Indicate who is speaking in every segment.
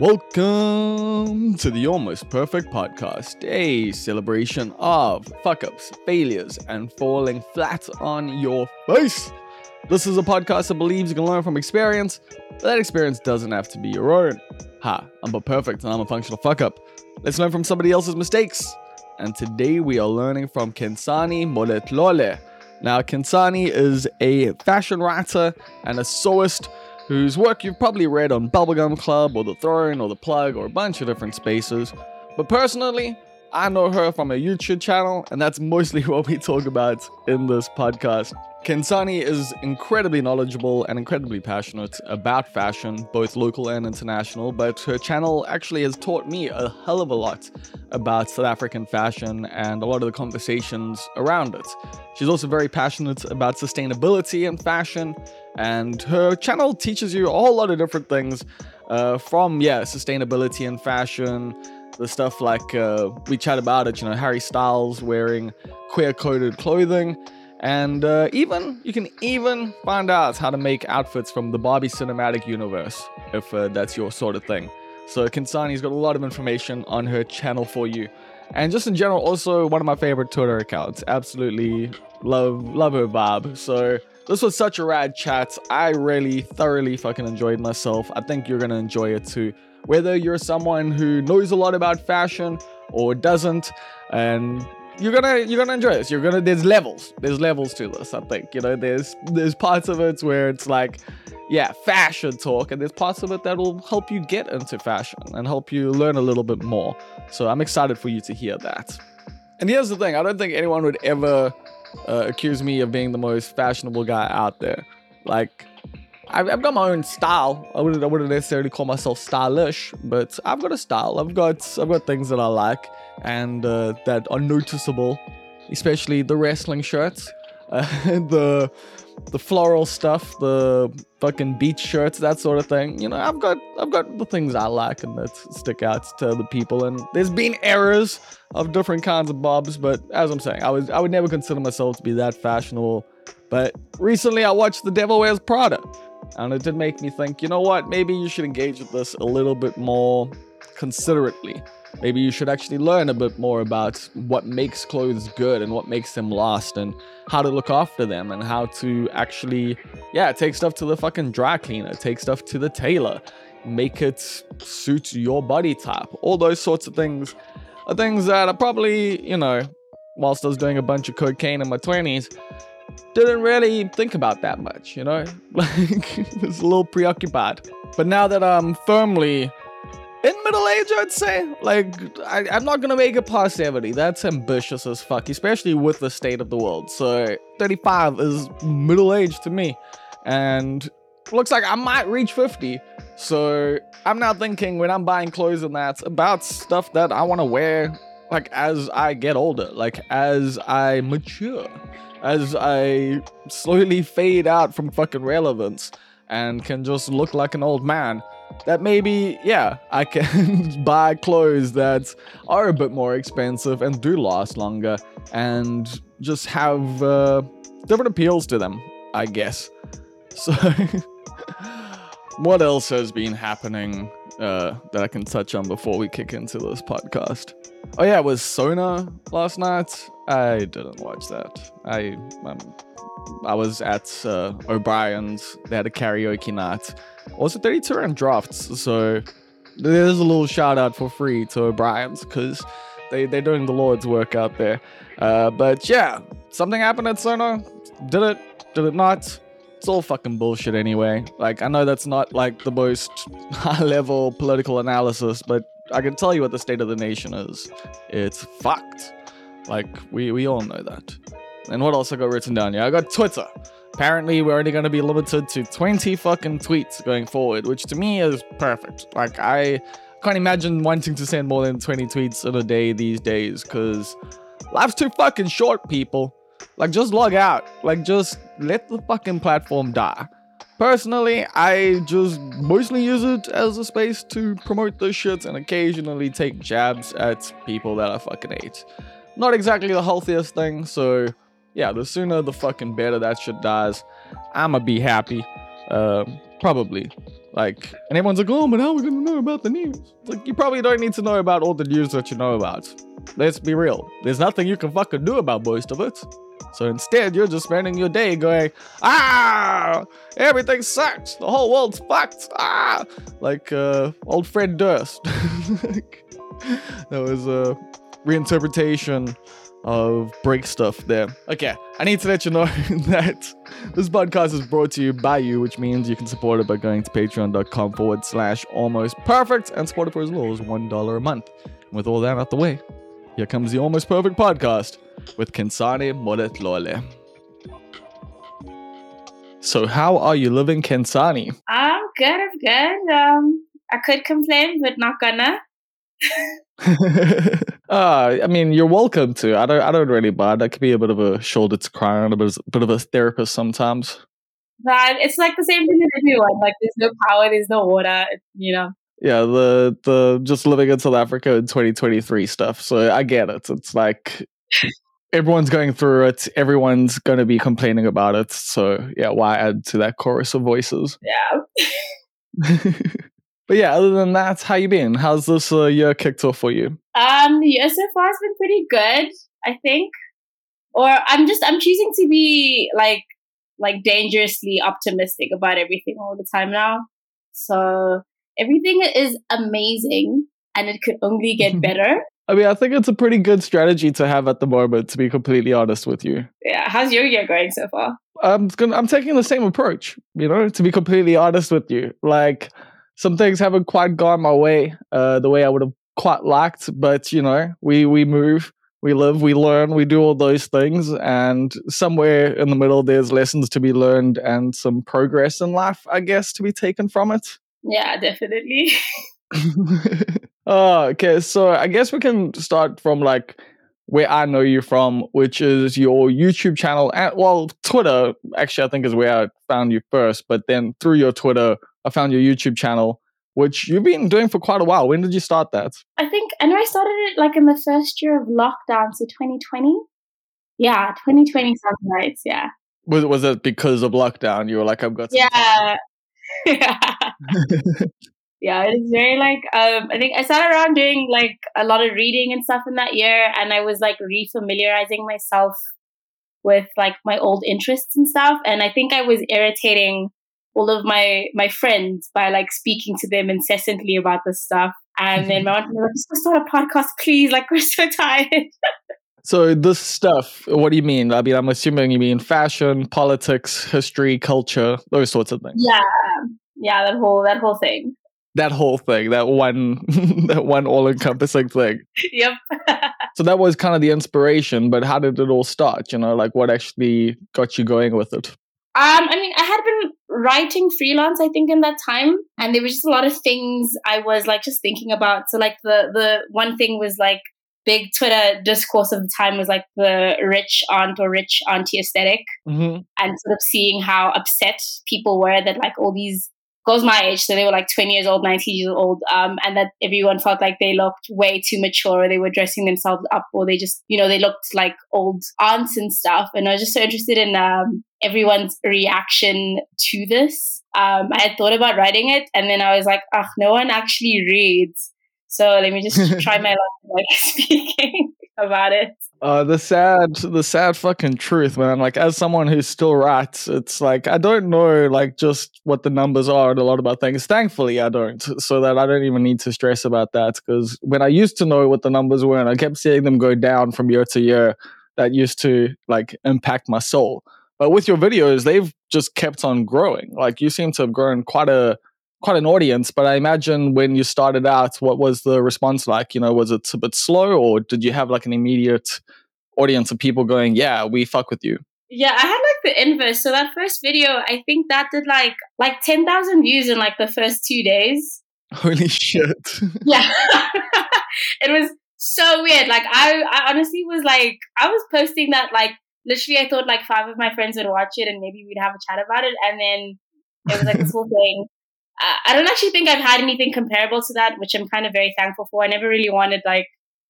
Speaker 1: Welcome to the Almost Perfect Podcast, a celebration of fuck ups, failures, and falling flat on your face. This is a podcast that believes you can learn from experience, but that experience doesn't have to be your own. Ha, I'm but perfect and I'm a functional fuck up. Let's learn from somebody else's mistakes. And today we are learning from Khensani Mohlatlole. Now, Khensani is a fashion writer and a sewist whose work you've probably read on Bubblegum Club or The Throne or The Plug or a bunch of different spaces. But personally, I know her from a YouTube channel, and that's mostly what we talk about in this podcast. Khensani is incredibly knowledgeable and incredibly passionate about fashion, both local and international, but her channel actually has taught me a hell of a lot about South African fashion and a lot of the conversations around it. She's also very passionate about sustainability and fashion, and her channel teaches you a whole lot of different things uh, from, yeah, sustainability and fashion the stuff like uh, we chat about it, you know, Harry Styles wearing queer coded clothing. And uh, even, you can even find out how to make outfits from the Barbie cinematic universe, if uh, that's your sort of thing. So Khensani's got a lot of information on her channel for you. And just in general, also one of my favorite Twitter accounts. Absolutely love, love her vibe. So this was such a rad chat. I really thoroughly fucking enjoyed myself. I think you're gonna enjoy it too whether you're someone who knows a lot about fashion or doesn't and you're gonna you're gonna enjoy this. You're gonna there's levels. There's levels to this i think you know? There's there's parts of it where it's like yeah fashion talk and there's parts of it that'll help you get into fashion and help you learn a little bit more. So i'm excited for you to hear that. And here's the thing i don't think anyone would ever uh, accuse me of being the most fashionable guy out there. Like I've, I've got my own style. I wouldn't I wouldn't necessarily call myself stylish, but I've got a style. I've got I've got things that I like and uh, that are noticeable, especially the wrestling shirts, uh, the the floral stuff, the fucking beach shirts, that sort of thing. You know, I've got I've got the things I like and that stick out to other people. And there's been errors of different kinds of bobs, but as I'm saying, I was I would never consider myself to be that fashionable. But recently, I watched The Devil Wears Prada and it did make me think, you know what, maybe you should engage with this a little bit more considerately. Maybe you should actually learn a bit more about what makes clothes good and what makes them last and how to look after them and how to actually, yeah, take stuff to the fucking dry cleaner, take stuff to the tailor, make it suit your body type. All those sorts of things are things that are probably, you know, whilst I was doing a bunch of cocaine in my 20s, didn't really think about that much, you know? Like, was a little preoccupied. But now that I'm firmly in middle age, I'd say, like, I, am not gonna make it past 70. That's ambitious as fuck, especially with the state of the world. So, 35 is middle age to me. And looks like I might reach 50. So, I'm now thinking when I'm buying clothes and that about stuff that I wanna wear, like, as I get older, like, as I mature as I slowly fade out from fucking relevance and can just look like an old man. That maybe, yeah, I can buy clothes that are a bit more expensive and do last longer and just have uh, different appeals to them, I guess. So, what else has been happening uh, that I can touch on before we kick into this podcast? Oh yeah, it was Sona last night. I didn't watch that. I um, I was at uh, O'Brien's. They had a karaoke night. Also, 32 round drafts. So there's a little shout out for free to O'Brien's because they they're doing the Lord's work out there. Uh, but yeah, something happened at Sona. Did it? Did it not? It's all fucking bullshit anyway. Like I know that's not like the most high level political analysis, but I can tell you what the state of the nation is. It's fucked. Like we we all know that. And what else I got written down here? I got Twitter. Apparently, we're only going to be limited to 20 fucking tweets going forward, which to me is perfect. Like I can't imagine wanting to send more than 20 tweets in a day these days, because life's too fucking short, people. Like just log out. Like just let the fucking platform die. Personally, I just mostly use it as a space to promote this shit and occasionally take jabs at people that I fucking hate. Not exactly the healthiest thing, so yeah, the sooner the fucking better that shit dies. I'ma be happy. Uh, probably. Like, and everyone's like, oh, but how are we to know about the news? Like, you probably don't need to know about all the news that you know about. Let's be real. There's nothing you can fucking do about most of it. So instead, you're just spending your day going, ah, everything sucks. The whole world's fucked. Ah, like uh, old Fred Durst. that was a reinterpretation of break stuff there. Okay, I need to let you know that this podcast is brought to you by you, which means you can support it by going to patreon.com forward slash almost perfect and support it for as low as $1 a month. And with all that out the way, here comes the Almost Perfect podcast with Khensani Mohlatlole. So, how are you living, Khensani?
Speaker 2: I'm good, I'm good. Um, I could complain, but not gonna.
Speaker 1: uh, I mean, you're welcome to. I don't. I don't really mind. That could be a bit of a shoulder to cry on, a bit, a bit of a therapist sometimes.
Speaker 2: But it's like the same thing as everyone. Like, there's no power, there's no water. You know.
Speaker 1: Yeah, the the just living in South Africa in 2023 stuff. So I get it. It's like everyone's going through it. Everyone's going to be complaining about it. So yeah, why add to that chorus of voices?
Speaker 2: Yeah.
Speaker 1: But yeah, other than that, how you been? How's this uh, year kicked off for you?
Speaker 2: Um, the year so far has been pretty good, I think. Or I'm just I'm choosing to be like like dangerously optimistic about everything all the time now. So everything is amazing and it could only get better.
Speaker 1: I mean, I think it's a pretty good strategy to have at the moment, to be completely honest with you.
Speaker 2: Yeah. How's your year going so far?
Speaker 1: I'm gonna, I'm taking the same approach, you know, to be completely honest with you. Like, some things haven't quite gone my way uh, the way I would have quite liked, but you know, we we move, we live, we learn, we do all those things, and somewhere in the middle, there's lessons to be learned and some progress in life, I guess, to be taken from it.
Speaker 2: Yeah, definitely.
Speaker 1: oh, okay. So I guess we can start from like where I know you from, which is your YouTube channel and well, Twitter. Actually, I think is where I found you first, but then through your Twitter, I found your YouTube channel, which you've been doing for quite a while. When did you start that?
Speaker 2: I think I know I started it like in the first year of lockdown, so 2020. Yeah, 2020 sounds right. Yeah.
Speaker 1: Was was it because of lockdown? You were like, I've got
Speaker 2: yeah. yeah. yeah, it's very like um I think I sat around doing like a lot of reading and stuff in that year and I was like refamiliarizing myself with like my old interests and stuff. And I think I was irritating all of my my friends by like speaking to them incessantly about this stuff. And then my mom was like, just start a podcast, please. Like we're so tired.
Speaker 1: so this stuff, what do you mean? I mean, I'm assuming you mean fashion, politics, history, culture, those sorts of things.
Speaker 2: Yeah. Yeah, that whole that whole thing.
Speaker 1: That whole thing, that one that one all encompassing thing.
Speaker 2: Yep.
Speaker 1: so that was kind of the inspiration, but how did it all start? You know, like what actually got you going with it?
Speaker 2: Um, I mean, I had been writing freelance, I think, in that time, and there was just a lot of things I was like just thinking about. So, like the the one thing was like big Twitter discourse of the time was like the rich aunt or rich auntie esthetic
Speaker 1: mm-hmm.
Speaker 2: and sort of seeing how upset people were that like all these girls my age, so they were like 20 years old, 19 years old, um, and that everyone felt like they looked way too mature, or they were dressing themselves up, or they just, you know, they looked like old aunts and stuff. And I was just so interested in um, everyone's reaction to this. Um, I had thought about writing it, and then I was like, oh, no one actually reads. So let me just try my luck like speaking about it.
Speaker 1: Uh, the sad, the sad fucking truth, man. Like, as someone who still writes, it's like I don't know, like, just what the numbers are and a lot about things. Thankfully, I don't, so that I don't even need to stress about that. Because when I used to know what the numbers were, and I kept seeing them go down from year to year, that used to like impact my soul. But with your videos, they've just kept on growing. Like, you seem to have grown quite a quite an audience, but I imagine when you started out, what was the response like? You know, was it a bit slow or did you have like an immediate audience of people going, yeah, we fuck with you?
Speaker 2: Yeah, I had like the inverse. So that first video, I think that did like like 10,000 views in like the first two days.
Speaker 1: Holy shit.
Speaker 2: yeah. it was so weird. Like I, I honestly was like, I was posting that like literally I thought like five of my friends would watch it and maybe we'd have a chat about it. And then it was like this whole thing. I don't actually think I've had anything comparable to that, which I'm kind of very thankful for. I never really wanted like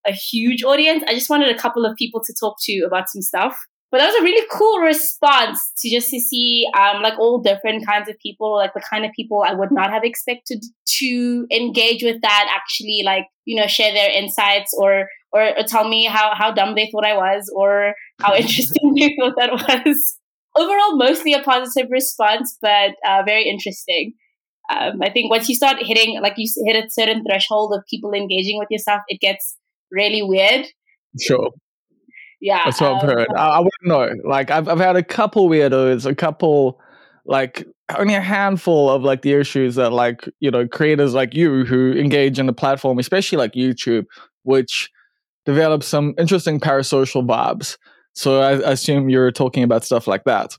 Speaker 2: a huge audience. I just wanted a couple of people to talk to about some stuff. but that was a really cool response to just to see um, like all different kinds of people, like the kind of people I would not have expected to engage with that actually like you know share their insights or or, or tell me how how dumb they thought I was or how interesting they thought that was. Overall, mostly a positive response, but uh, very interesting. Um, I think once you start hitting, like you hit a certain threshold of people engaging with your stuff, it gets really weird.
Speaker 1: Sure
Speaker 2: yeah,
Speaker 1: that's what um, I've heard. I, I, wouldn't know. Like I've I've had a couple weirdos, a couple like only a handful of like the issues that like you know creators like you who engage in the platform, especially like YouTube, which develop some interesting parasocial vibes. So I, I assume you're talking about stuff like that.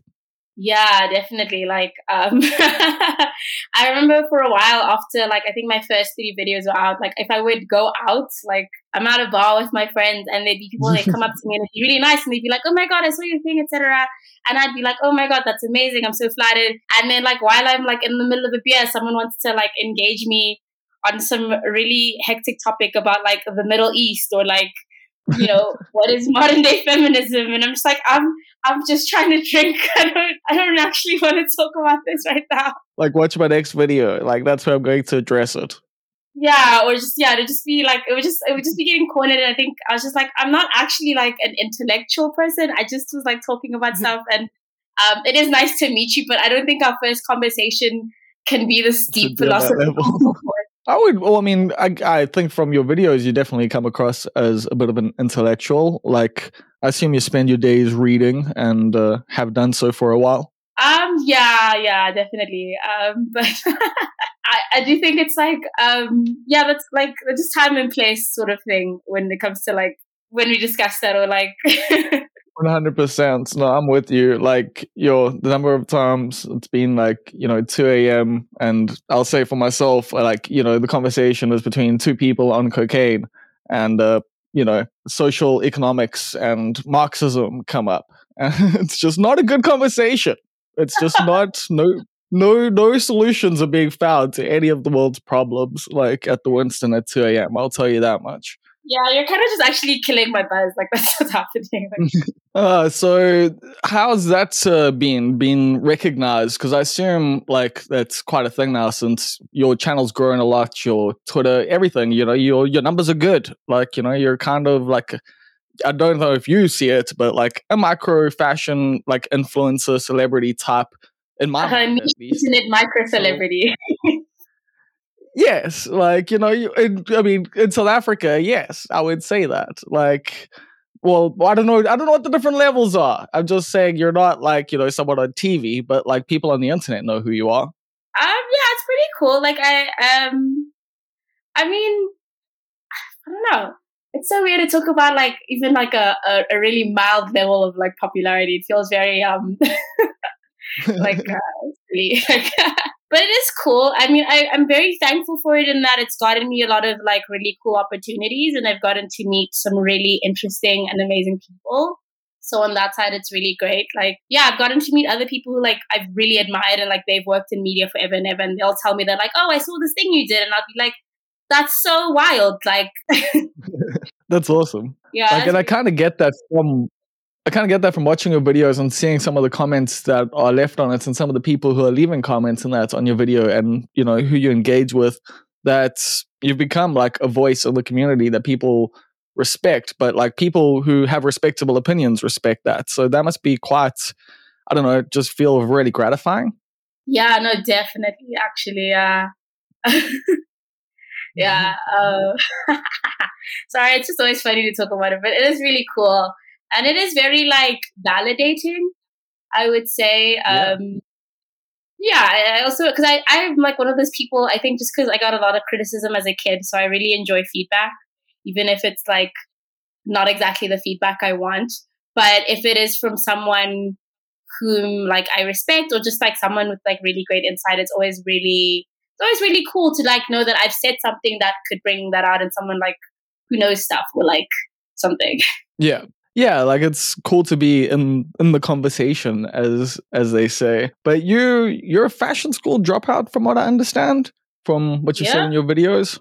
Speaker 2: Yeah, definitely. Like, um, I remember for a while after, like, I think my first three videos were out. Like, if I would go out, like, I'm at a bar with my friends, and there'd be people that come up to me and it'd be really nice, and they'd be like, "Oh my god, I saw your thing," etc. And I'd be like, "Oh my god, that's amazing! I'm so flattered." And then, like, while I'm like in the middle of a beer, someone wants to like engage me on some really hectic topic about like the Middle East or like you know, what is modern day feminism? And I'm just like, I'm I'm just trying to drink. I don't I don't actually want to talk about this right now.
Speaker 1: Like watch my next video. Like that's where I'm going to address it.
Speaker 2: Yeah, or just yeah, to just be like it would just it would just be getting cornered and I think I was just like, I'm not actually like an intellectual person. I just was like talking about mm-hmm. stuff and um, it is nice to meet you, but I don't think our first conversation can be this deep philosophical.
Speaker 1: I would. Well, I mean, I, I think from your videos, you definitely come across as a bit of an intellectual. Like, I assume you spend your days reading and uh, have done so for a while.
Speaker 2: Um. Yeah. Yeah. Definitely. Um. But I, I do think it's like um. Yeah. That's like just time and place sort of thing when it comes to like when we discuss that or like
Speaker 1: One hundred percent. No, I'm with you. Like your the number of times it's been like you know two a.m. and I'll say for myself, like you know the conversation is between two people on cocaine, and uh, you know social economics and Marxism come up, and it's just not a good conversation. It's just not no no no solutions are being found to any of the world's problems like at the Winston at two a.m. I'll tell you that much.
Speaker 2: Yeah, you're kind of just actually killing my buzz. Like that's what's happening.
Speaker 1: Uh, so how's that uh, been been recognized? Because I assume like that's quite a thing now since your channel's growing a lot. Your Twitter, everything. You know, your your numbers are good. Like you know, you're kind of like. I don't know if you see it, but like a micro fashion, like influencer celebrity type in my uh, mind,
Speaker 2: internet micro celebrity.
Speaker 1: yes like you know you, in, i mean in south africa yes i would say that like well i don't know i don't know what the different levels are. I'm just saying you're not like you know someone on tv but like people on the internet know who you are. Um
Speaker 2: yeah it's pretty cool like i um i mean i don't know. It's so weird to talk about like even like a, a, a really mild level of like popularity. It feels very um like uh, but it is cool. I mean, I, I'm very thankful for it in that it's gotten me a lot of like really cool opportunities and I've gotten to meet some really interesting and amazing people. So on that side, it's really great. Like, yeah, I've gotten to meet other people who like I've really admired and like they've worked in media forever and ever, and they'll tell me that like, oh, I saw this thing you did, and I'll be like, that's so wild. Like,
Speaker 1: that's awesome.
Speaker 2: Yeah,
Speaker 1: like, and I kind of get that from I kind of get that from watching your videos and seeing some of the comments that are left on it and some of the people who are leaving comments and that on your video and, you know, who you engage with, that you've become like a voice of the community that people respect, but like people who have respectable opinions respect that. So that must be quite, I don't know, just feel really gratifying.
Speaker 2: Yeah, no, definitely. Actually, uh, yeah. Uh, sorry, it's just always funny to talk about it, but it is really cool and it is very like validating i would say um yeah, I also because I I'm like one of those people. I think just because I got a lot of criticism as a kid, so I really enjoy feedback, even if it's like not exactly the feedback I want. But if it is from someone whom like I respect, or just like someone with like really great insight, it's always really it's always really cool to like know that I've said something that could bring that out, and someone like who knows stuff will like something.
Speaker 1: Yeah, yeah like it's cool to be in in the conversation as as they say but you you're a fashion school dropout from what i understand from what you yeah. said in your videos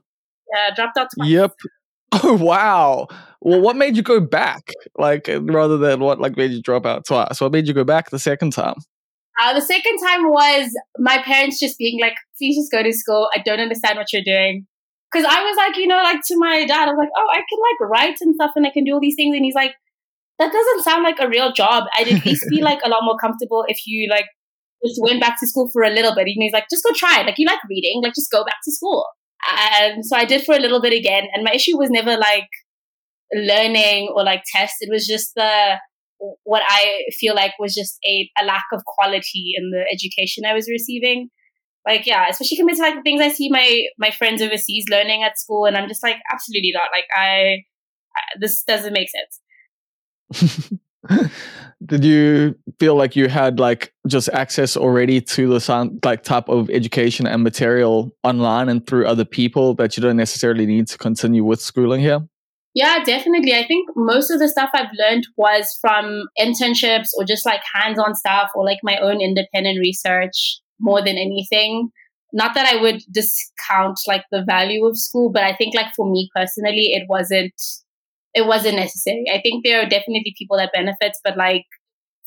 Speaker 2: yeah dropped out twice.
Speaker 1: yep Oh wow! Well, what made you go back? Like rather than what like made you drop out twice? What made you go back the second time?
Speaker 2: Uh, the second time was my parents just being like, "Please just go to school. I don't understand what you're doing." Because I was like, you know, like to my dad, I was like, "Oh, I can like write and stuff, and I can do all these things," and he's like, "That doesn't sound like a real job. I'd at least be like a lot more comfortable if you like just went back to school for a little bit." And he's like, "Just go try it. Like you like reading, like just go back to school." And so I did for a little bit again. And my issue was never like learning or like test. It was just the, what I feel like was just a, a lack of quality in the education I was receiving. Like, yeah, especially compared to like the things I see my, my friends overseas learning at school. And I'm just like, absolutely not. Like, I, I this doesn't make sense.
Speaker 1: did you feel like you had like just access already to the sound like type of education and material online and through other people that you don't necessarily need to continue with schooling here?
Speaker 2: Yeah definitely. I think most of the stuff i've learned was from internships or just like hands-on stuff or like my own independent research more than anything. Not that i would discount like the value of school but i think like for me personally it wasn't it wasn't necessary. I think there are definitely people that benefits, but like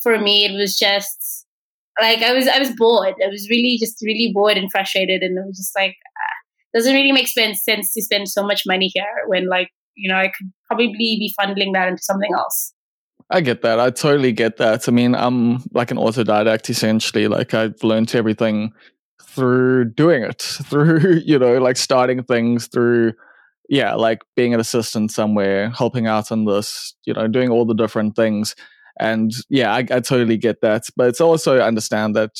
Speaker 2: for me, it was just like I was I was bored. I was really just really bored and frustrated, and it was just like ah, doesn't really make sense sense to spend so much money here when like you know I could probably be funneling that into something else.
Speaker 1: I get that. I totally get that. I mean, I'm like an autodidact essentially. Like I've learned everything through doing it, through you know, like starting things through yeah, like being an assistant somewhere, helping out on this, you know, doing all the different things. And yeah, I, I totally get that. But it's also I understand that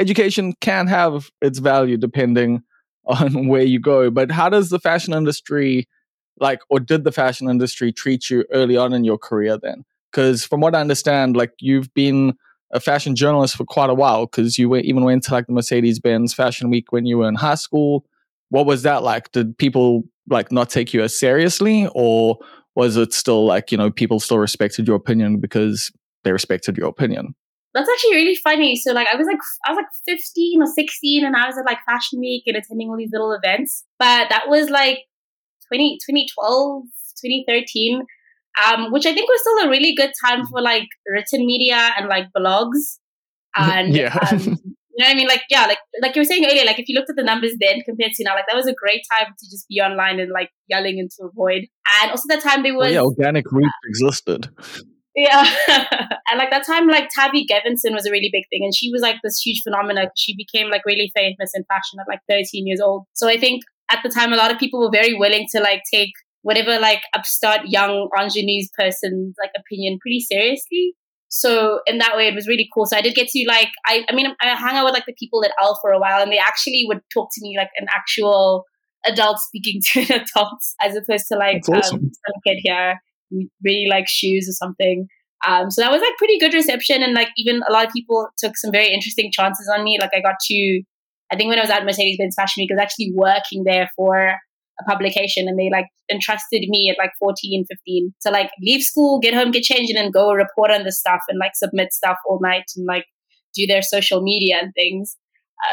Speaker 1: education can have its value depending on where you go. But how does the fashion industry, like, or did the fashion industry treat you early on in your career then? Because from what I understand, like, you've been a fashion journalist for quite a while because you went, even went to like the Mercedes Benz Fashion Week when you were in high school. What was that like? Did people like not take you as seriously or was it still like you know people still respected your opinion because they respected your opinion?
Speaker 2: That's actually really funny. So like i was like i was like 15 or 16 and i was at like fashion week and attending all these little events. But that was like 20 2012 2013 um, which i think was still a really good time for like written media and like blogs. And yeah. um, you know what I mean? Like, yeah, like like you were saying earlier, like if you looked at the numbers then compared to now, like that was a great time to just be online and like yelling into a void. And also that time there oh, was
Speaker 1: well, yeah, organic reach existed.
Speaker 2: Yeah. and like that time, like Tavi Gevinson was a really big thing. And she was like this huge phenomenon. She became like really famous in fashion at like 13 years old. So I think at the time, a lot of people were very willing to like take whatever like upstart young ingenues person's like opinion pretty seriously. So in that way, it was really cool. So I did get to like, I, I mean, I hung out with like the people at Elle for a while, and they actually would talk to me like an actual adult speaking to an adult, as opposed to like awesome. um, some kid here really like shoes or something. Um, so that was like pretty good reception, and like even a lot of people took some very interesting chances on me. Like I got to, I think when I was at Mercedes Benz Fashion Week, I was actually working there for a publication and they like entrusted me at like 14 15 to like leave school get home get changed and then go report on the stuff and like submit stuff all night and like do their social media and things.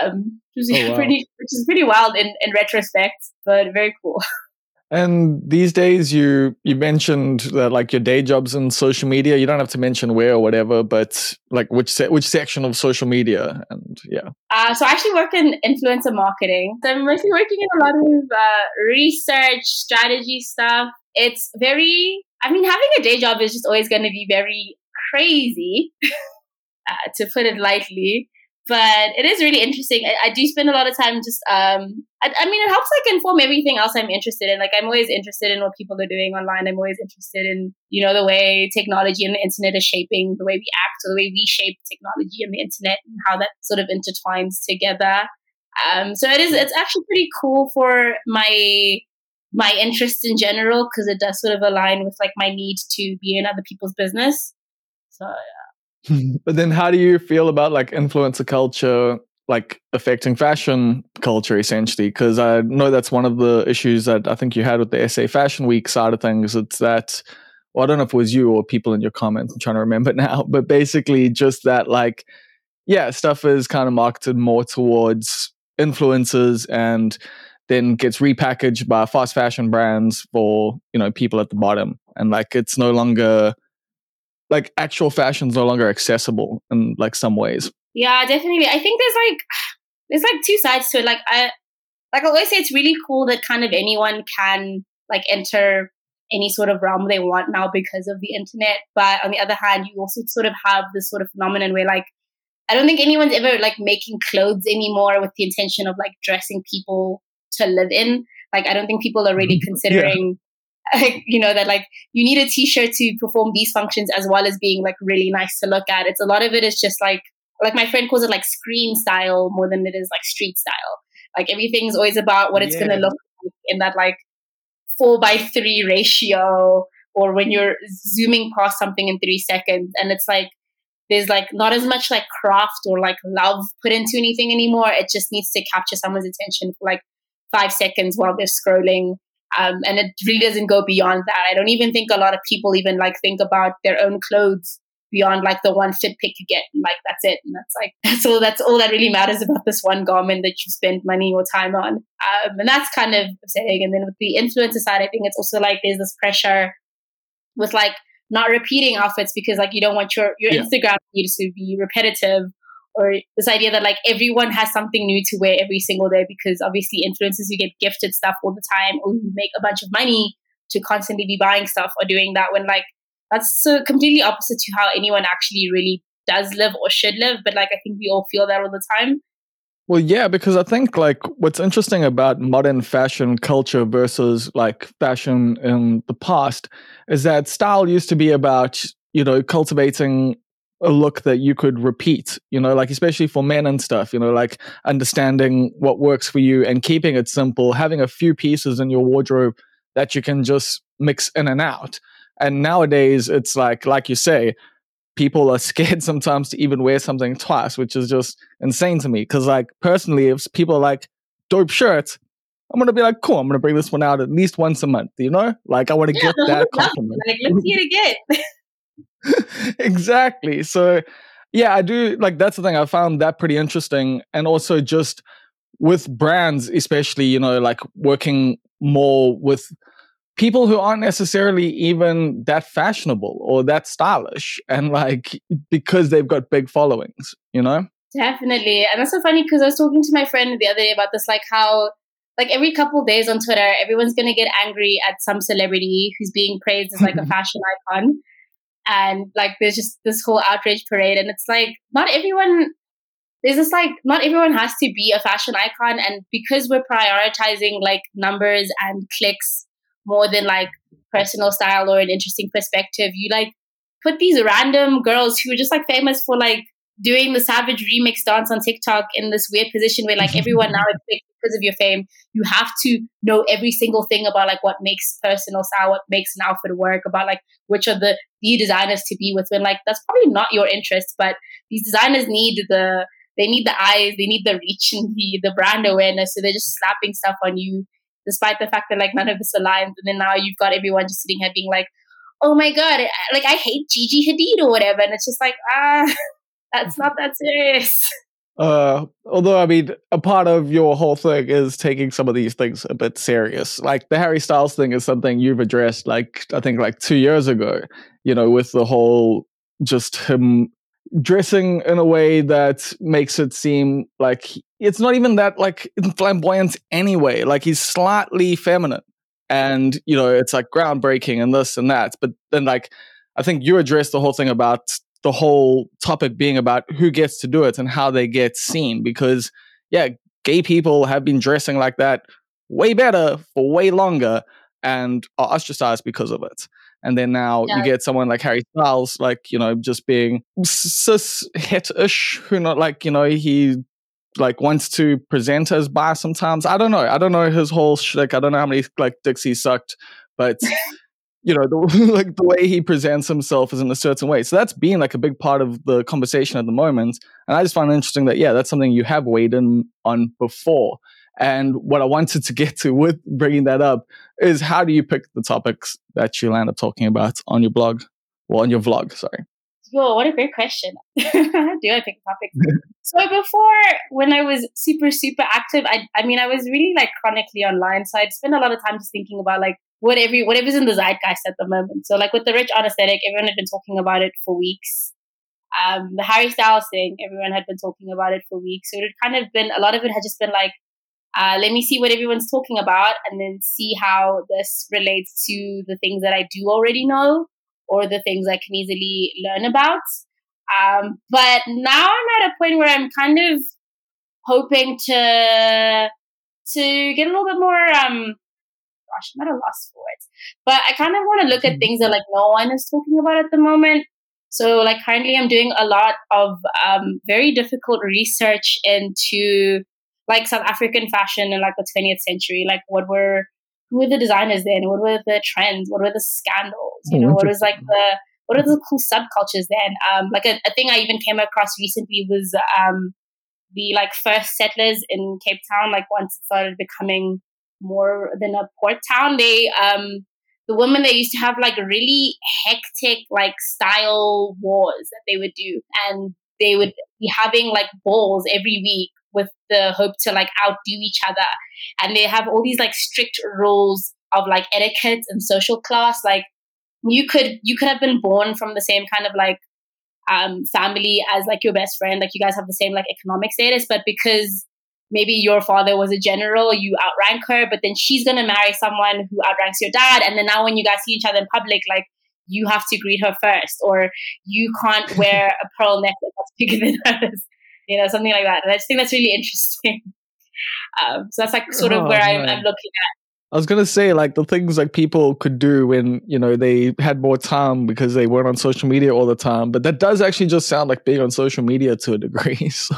Speaker 2: Um which is oh, wow. pretty which is pretty wild in in retrospect but very cool
Speaker 1: And these days, you you mentioned that like your day jobs in social media. You don't have to mention where or whatever, but like which se- which section of social media, and yeah.
Speaker 2: Uh, so I actually work in influencer marketing. So I'm mostly working in a lot of uh, research, strategy stuff. It's very. I mean, having a day job is just always going to be very crazy, uh, to put it lightly but it is really interesting. I, I, do spend a lot of time just, um, I, I, mean, it helps like inform everything else I'm interested in. Like, I'm always interested in what people are doing online. I'm always interested in, you know, the way technology and the internet is shaping the way we act or the way we shape technology and the internet and how that sort of intertwines together. Um, so it is, it's actually pretty cool for my, my interest in general because it does sort of align with like my need to be in other people's business. So, yeah.
Speaker 1: but then how do you feel about like influencer culture like affecting fashion culture essentially? Because i know that's one of the issues that i think you had with the sa fashion week side of things. It's that well i don't know if it was you or people in your comments i'm trying to remember now but basically just that like yeah stuff is kind of marketed more towards influencers and then gets repackaged by fast fashion brands for you know people at the bottom. And like it's no longer like actual fashion is no longer accessible in like some ways.
Speaker 2: Yeah definitely. I think there's like there's like two sides to it. Like i like i always say it's really cool that kind of anyone can like enter any sort of realm they want now because of the internet. But on the other hand you also sort of have this sort of phenomenon where like I don't think anyone's ever like making clothes anymore with the intention of like dressing people to live in. Like, I don't think people are really considering, you know, that like you need a t-shirt to perform these functions as well as being like really nice to look at. It's a lot of it is just like, like my friend calls it like screen style more than it is like street style. Like everything's always about what it's yeah. going to look like in that like four by three ratio or when you're zooming past something in three seconds. And it's like, there's like not as much like craft or like love put into anything anymore. It just needs to capture someone's attention for like five seconds while they're scrolling. Um, and it really doesn't go beyond that. I don't even think a lot of people even like think about their own clothes beyond like the one fit pick you get. Like that's it. And that's like that's all that's all that really matters about this one garment that you spend money or time on. Um, and that's kind of upsetting. And then with the influencer side, I think it's also like there's this pressure with like not repeating outfits because like you don't want your your yeah. Instagram feed to be repetitive or this idea that like everyone has something new to wear every single day because obviously influencers you get gifted stuff all the time or you make a bunch of money to constantly be buying stuff or doing that when like that's so completely opposite to how anyone actually really does live or should live. But like i think we all feel that all the time.
Speaker 1: Well, yeah, because I think like what's interesting about modern fashion culture versus like fashion in the past is that style used to be about, you know, cultivating a look that you could repeat, you know, like especially for men and stuff, you know, like understanding what works for you and keeping it simple, having a few pieces in your wardrobe that you can just mix in and out. And nowadays it's like like you say, people are scared sometimes to even wear something twice, which is just insane to me. Because, like, personally, if people are like, dope shirts, I'm gonna be like, cool. I'm gonna bring this one out at least once a month. You know, like I want to yeah, get that compliment.
Speaker 2: Like, let's see it
Speaker 1: again. exactly. So, yeah, I do like that's the thing. I found that pretty interesting, and also just with brands, especially, you know, like working more with people who aren't necessarily even that fashionable or that stylish and like because they've got big followings you know
Speaker 2: definitely and that's so funny because i was talking to my friend the other day about this like how like every couple days on twitter everyone's gonna get angry at some celebrity who's being praised as like a fashion icon and like there's just this whole outrage parade and it's like not everyone there's this like not everyone has to be a fashion icon and because we're prioritizing like numbers and clicks more than like personal style or an interesting perspective. You like put these random girls who are just like famous for like doing the savage remix dance on TikTok in this weird position where like everyone now expects because of your fame, you have to know every single thing about like what makes personal style, what makes an outfit work, about like which are the the designers to be with. When like that's probably not your interest, but these designers need the they need the eyes, they need the reach and the the brand awareness. So they're just slapping stuff on you despite the fact that like none of this aligns. And then now you've got everyone just sitting here being like, oh my god, like I hate Gigi Hadid or whatever, and it's just like ah, that's not that serious.
Speaker 1: Uh, although I mean, a part of your whole thing is taking some of these things a bit serious. Like the Harry Styles thing is something you've addressed, like I think like two years ago. You know, with the whole just him dressing in a way that makes it seem like it's not even that like flamboyant anyway. Like he's slightly feminine, and you know it's like groundbreaking and this and that. But then like I think you addressed the whole thing about the whole topic being about who gets to do it and how they get seen because yeah, gay people have been dressing like that way better for way longer and are ostracized because of it. And then now yeah. you get someone like Harry Styles, like, you know, just being cis het-ish, who not like, you know, he like wants to present as bi sometimes. I don't know. I don't know his whole like I don't know how many like dicks he sucked, but you know, the, like the way he presents himself is in a certain way. So that's been like a big part of the conversation at the moment. And I just find it interesting that yeah, that's something you have weighed in on before. And what I wanted to get to with bringing that up is how do you pick the topics that you land up talking about on your blog or on your vlog? Sorry.
Speaker 2: Yo, what a great question. Do I pick a topic? so before, when I was super, super active, I, I mean, I was really like chronically online. So I'd spend a lot of time just thinking about like what every, whatever's in the zeitgeist at the moment. So like with the rich anesthetic, everyone had been talking about it for weeks. Um, the Harry Styles thing, everyone had been talking about it for weeks. So it had kind of been, a lot of it had just been like, uh, let me see what everyone's talking about and then see how this relates to the things that I do already know or the things I can easily learn about. Um, but now I'm at a point where I'm kind of hoping to to get a little bit more um gosh, I'm at a loss for it. But I kind of want to look at things that like no one is talking about at the moment. So like currently I'm doing a lot of um, very difficult research into like South African fashion in like the 20th century. Like what were who were the designers then? What were the trends? What were the scandals? You know, what was like the what are the cool subcultures then? Um, like a, a thing I even came across recently was um, the like first settlers in Cape Town. Like once it started becoming more than a port town, they um, the women they used to have like really hectic like style wars that they would do, and they would be having like balls every week with the hope to like outdo each other. And they have all these like strict rules of like etiquette and social class. Like you could you could have been born from the same kind of like um, family as like your best friend. Like you guys have the same like economic status, but because maybe your father was a general, you outrank her, but then she's gonna marry someone who outranks your dad, and then now when you guys see each other in public, like you have to greet her first, or you can't wear a pearl necklace that's bigger than hers you know, something like that. And I just think that's really interesting. Um, so that's like sort of oh, where I'm, I'm, looking at.
Speaker 1: I was gonna say like the things like people could do when you know they had more time because they weren't on social media all the time, but that does actually just sound like being on social media to a degree. So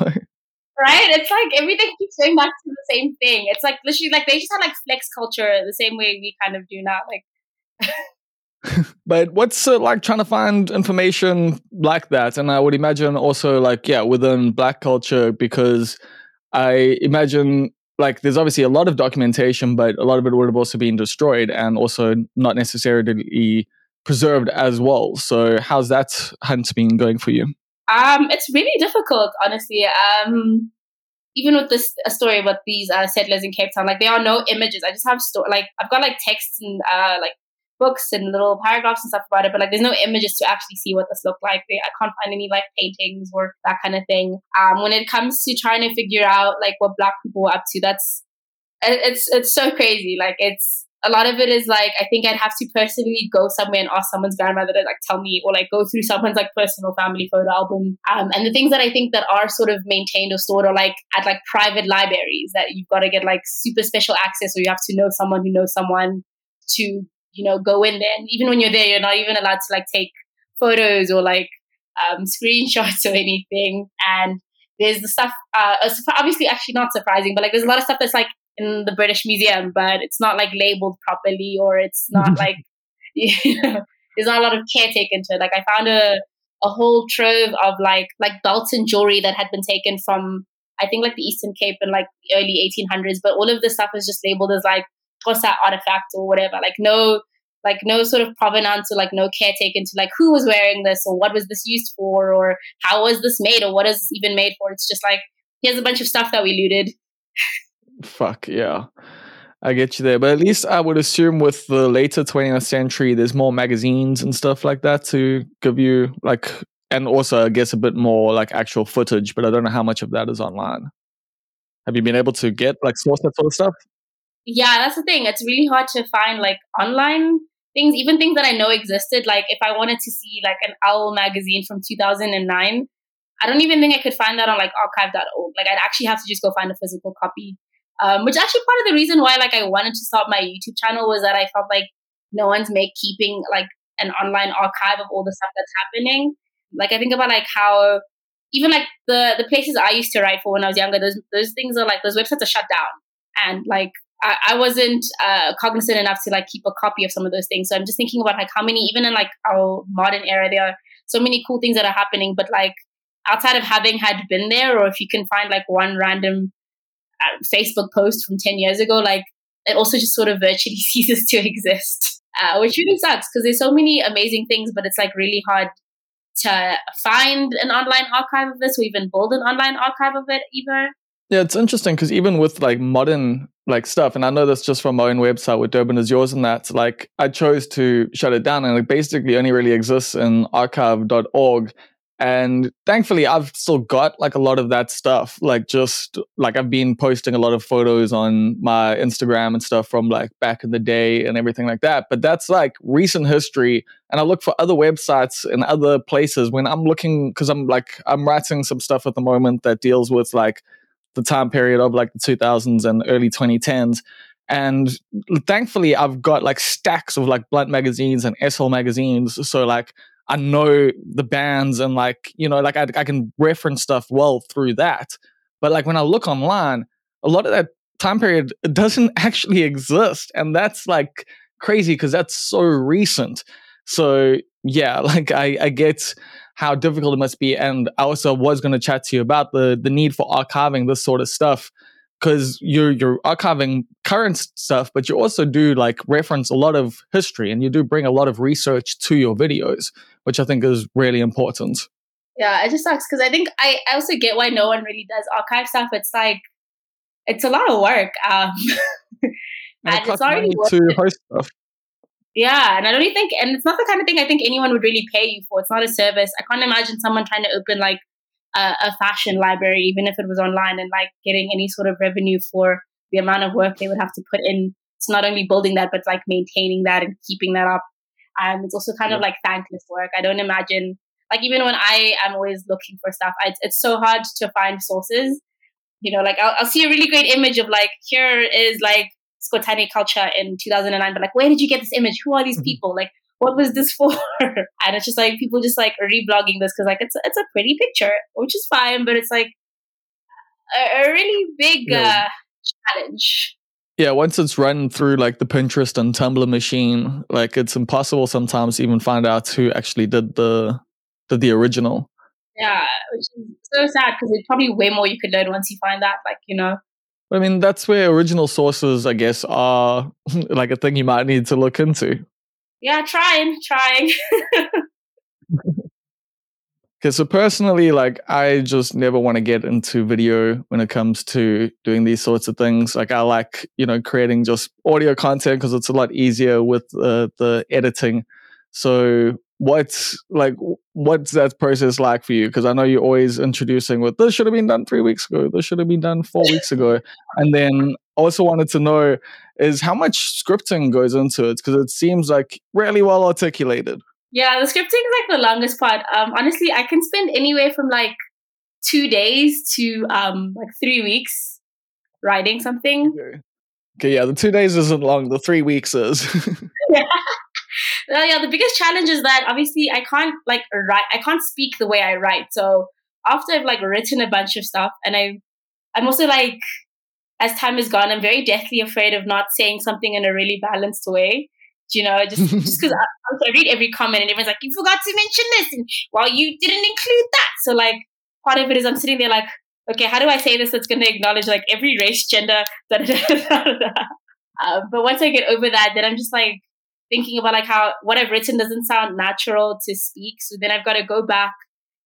Speaker 2: right, it's like everything keeps going back to the same thing. It's like literally like they just had like flex culture the same way we kind of do now. Like
Speaker 1: but what's uh, like trying to find information like that? And I would imagine also like yeah within black culture because I imagine like there's obviously a lot of documentation, but a lot of it would have also been destroyed and also not necessarily preserved as well. So how's that hunt been going for you?
Speaker 2: Um, it's really difficult, honestly. Um, even with this a story about these uh, settlers in Cape Town, like there are no images. I just have sto- like I've got like texts and uh, like books and little paragraphs and stuff about it, but like there's no images to actually see what this looked like. I can't find any like paintings or that kind of thing. Um, when it comes to trying to figure out like what Black people were up to, that's it's it's so crazy. Like it's a lot of it is like I think I'd have to personally go somewhere and ask someone's grandmother to like tell me or like go through someone's like personal family photo album. Um, and the things that I think that are sort of maintained or stored are like at like private libraries that you've got to get like super special access or you have to know someone who knows someone to you know, go in there. And even when you're there, you're not even allowed to like take photos or like um, screenshots or anything. And there's the stuff, uh, obviously, actually not surprising, but like there's a lot of stuff that's like in the British Museum, but it's not like labeled properly or it's not like, you know, there's not a lot of care taken to it. Like I found a, a whole trove of like like belts and jewelry that had been taken from I think like the Eastern Cape in like early 1800s, but all of this stuff is just labeled as like that artifact or whatever. Like no like no sort of provenance or like no care taken to like who was wearing this or what was this used for or how was this made or what is this even made for. It's just like here's a bunch of stuff that we looted.
Speaker 1: Fuck yeah. I get you there. But at least I would assume with the later 20th century, there's more magazines and stuff like that to give you like, and also I guess a bit more like actual footage, but I don't know how much of that is online. Have you been able to get like source that sort of stuff?
Speaker 2: yeah, that's the thing. It's really hard to find like online things, even things that I know existed. Like if I wanted to see like an Elle magazine from 2009, I don't even think I could find that on like archive.org. Like I'd actually have to just go find a physical copy. Um, which actually part of the reason why like I wanted to start my YouTube channel was that I felt like no one's make keeping like an online archive of all the stuff that's happening. Like I think about like how even like the the places I used to write for when I was younger, those those things are like those websites are shut down. And like I, I wasn't uh, cognizant enough to like keep a copy of some of those things. So I'm just thinking about like how many, even in like our modern era, there are so many cool things that are happening. But like outside of having had been there, or if you can find like one random Facebook post from 10 years ago, like it also just sort of virtually ceases to exist, uh, which really sucks because there's so many amazing things, but it's like really hard to find an online archive of this or even build an online archive of it either.
Speaker 1: Yeah, it's interesting because even with like modern like stuff, and I know this just from my own website with Durban is yours and that, like I chose to shut it down and it basically only really exists in archive.org. And thankfully I've still got like a lot of that stuff. Like just like I've been posting a lot of photos on my Instagram and stuff from like back in the day and everything like that. But that's like recent history. And I look for other websites and other places when I'm looking because I'm like I'm writing some stuff at the moment that deals with like the time period of like the 2000s and early 2010s. And thankfully, I've got like stacks of like Blunt magazines and SL magazines. So like I know the bands and like, you know, like I, I can reference stuff well through that. But like when I look online, a lot of that time period doesn't actually exist. And that's like crazy because that's so recent. So yeah, like I, I get how difficult it must be. And I also was going to chat to you about the the need for archiving this sort of stuff because you're you're archiving current stuff, but you also do like reference a lot of history and you do bring a lot of research to your videos, which I think is really important.
Speaker 2: Yeah, it just sucks because I think I, I also get why no one really does archive stuff. It's like it's a lot of work. Um,
Speaker 1: and, and it's already to host stuff.
Speaker 2: Yeah, and I don't even think, and it's not the kind of thing I think anyone would really pay you for. It's not a service. I can't imagine someone trying to open like a, a fashion library, even if it was online, and like getting any sort of revenue for the amount of work they would have to put in. It's not only building that, but like maintaining that and keeping that up. And it's also kind yeah. of like thankless work. I don't imagine, like, even when I am always looking for stuff, I, it's so hard to find sources. You know, like I'll, I'll see a really great image of like, here is like Skhothane culture in 2009, but like, where did you get this image? Who are these mm-hmm. people? Like, what was this for? and it's just like people just like reblogging this because like it's it's a pretty picture, which is fine, but it's like a, a really big yeah. uh, challenge.
Speaker 1: Yeah, once it's run through like the Pinterest and Tumblr machine, like it's impossible sometimes to even find out who actually did the did the original.
Speaker 2: Yeah, which is so sad because there's probably way more you could learn once you find that. Like you know,
Speaker 1: I mean, that's where original sources, I guess, are like a thing you might need to look into.
Speaker 2: Yeah, trying, trying.
Speaker 1: Okay, so personally, like I just never want to get into video when it comes to doing these sorts of things. Like I like, you know, creating just audio content because it's a lot easier with uh, the editing. So what's like what's that process like for you? Because i know you're always introducing with this should have been done three weeks ago. This should have been done four weeks ago. And then also wanted to know is how much scripting goes into it? Because it seems like really well articulated
Speaker 2: yeah the scripting is like the longest part um honestly i can spend anywhere from like two days to um like three weeks writing something
Speaker 1: okay, okay yeah the two days isn't long the three weeks is
Speaker 2: yeah uh, yeah, the biggest challenge is that obviously I can't like write. I can't speak the way I write. So after I've like written a bunch of stuff, and I, I'm also like, as time has gone, I'm very deathly afraid of not saying something in a really balanced way. You know, just just because I, I read every comment and everyone's like, you forgot to mention this, and well, you didn't include that. So like, part of it is I'm sitting there like, okay, how do I say this that's going to acknowledge like every race, gender, da da da da. Uh, but once I get over that, then I'm just like, thinking about like how what I've written doesn't sound natural to speak. So then I've got to go back,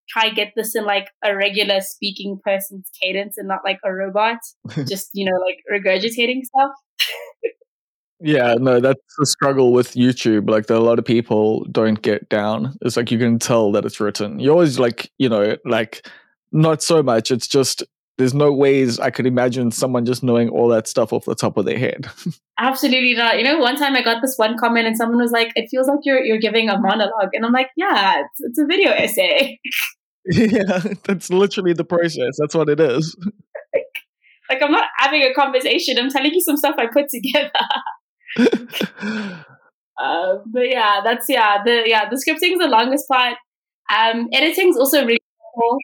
Speaker 2: try get this in like a regular speaking person's cadence and not like a robot, just, you know, like regurgitating stuff.
Speaker 1: yeah, no, that's the struggle with YouTube. Like a lot of people don't get down. It's like you can tell that it's written. You always like, you know, like not so much. It's just there's no ways I could imagine someone just knowing all that stuff off the top of their head.
Speaker 2: Absolutely not. You know, one time I got this one comment and someone was like, "It feels like you're you're giving a monologue," and I'm like, "Yeah, it's, it's a video essay."
Speaker 1: yeah, that's literally the process. That's what it is.
Speaker 2: like, like I'm not having a conversation. I'm telling you some stuff I put together. Uh, but yeah, that's yeah the yeah the scripting is the longest part. Um, editing is also really cool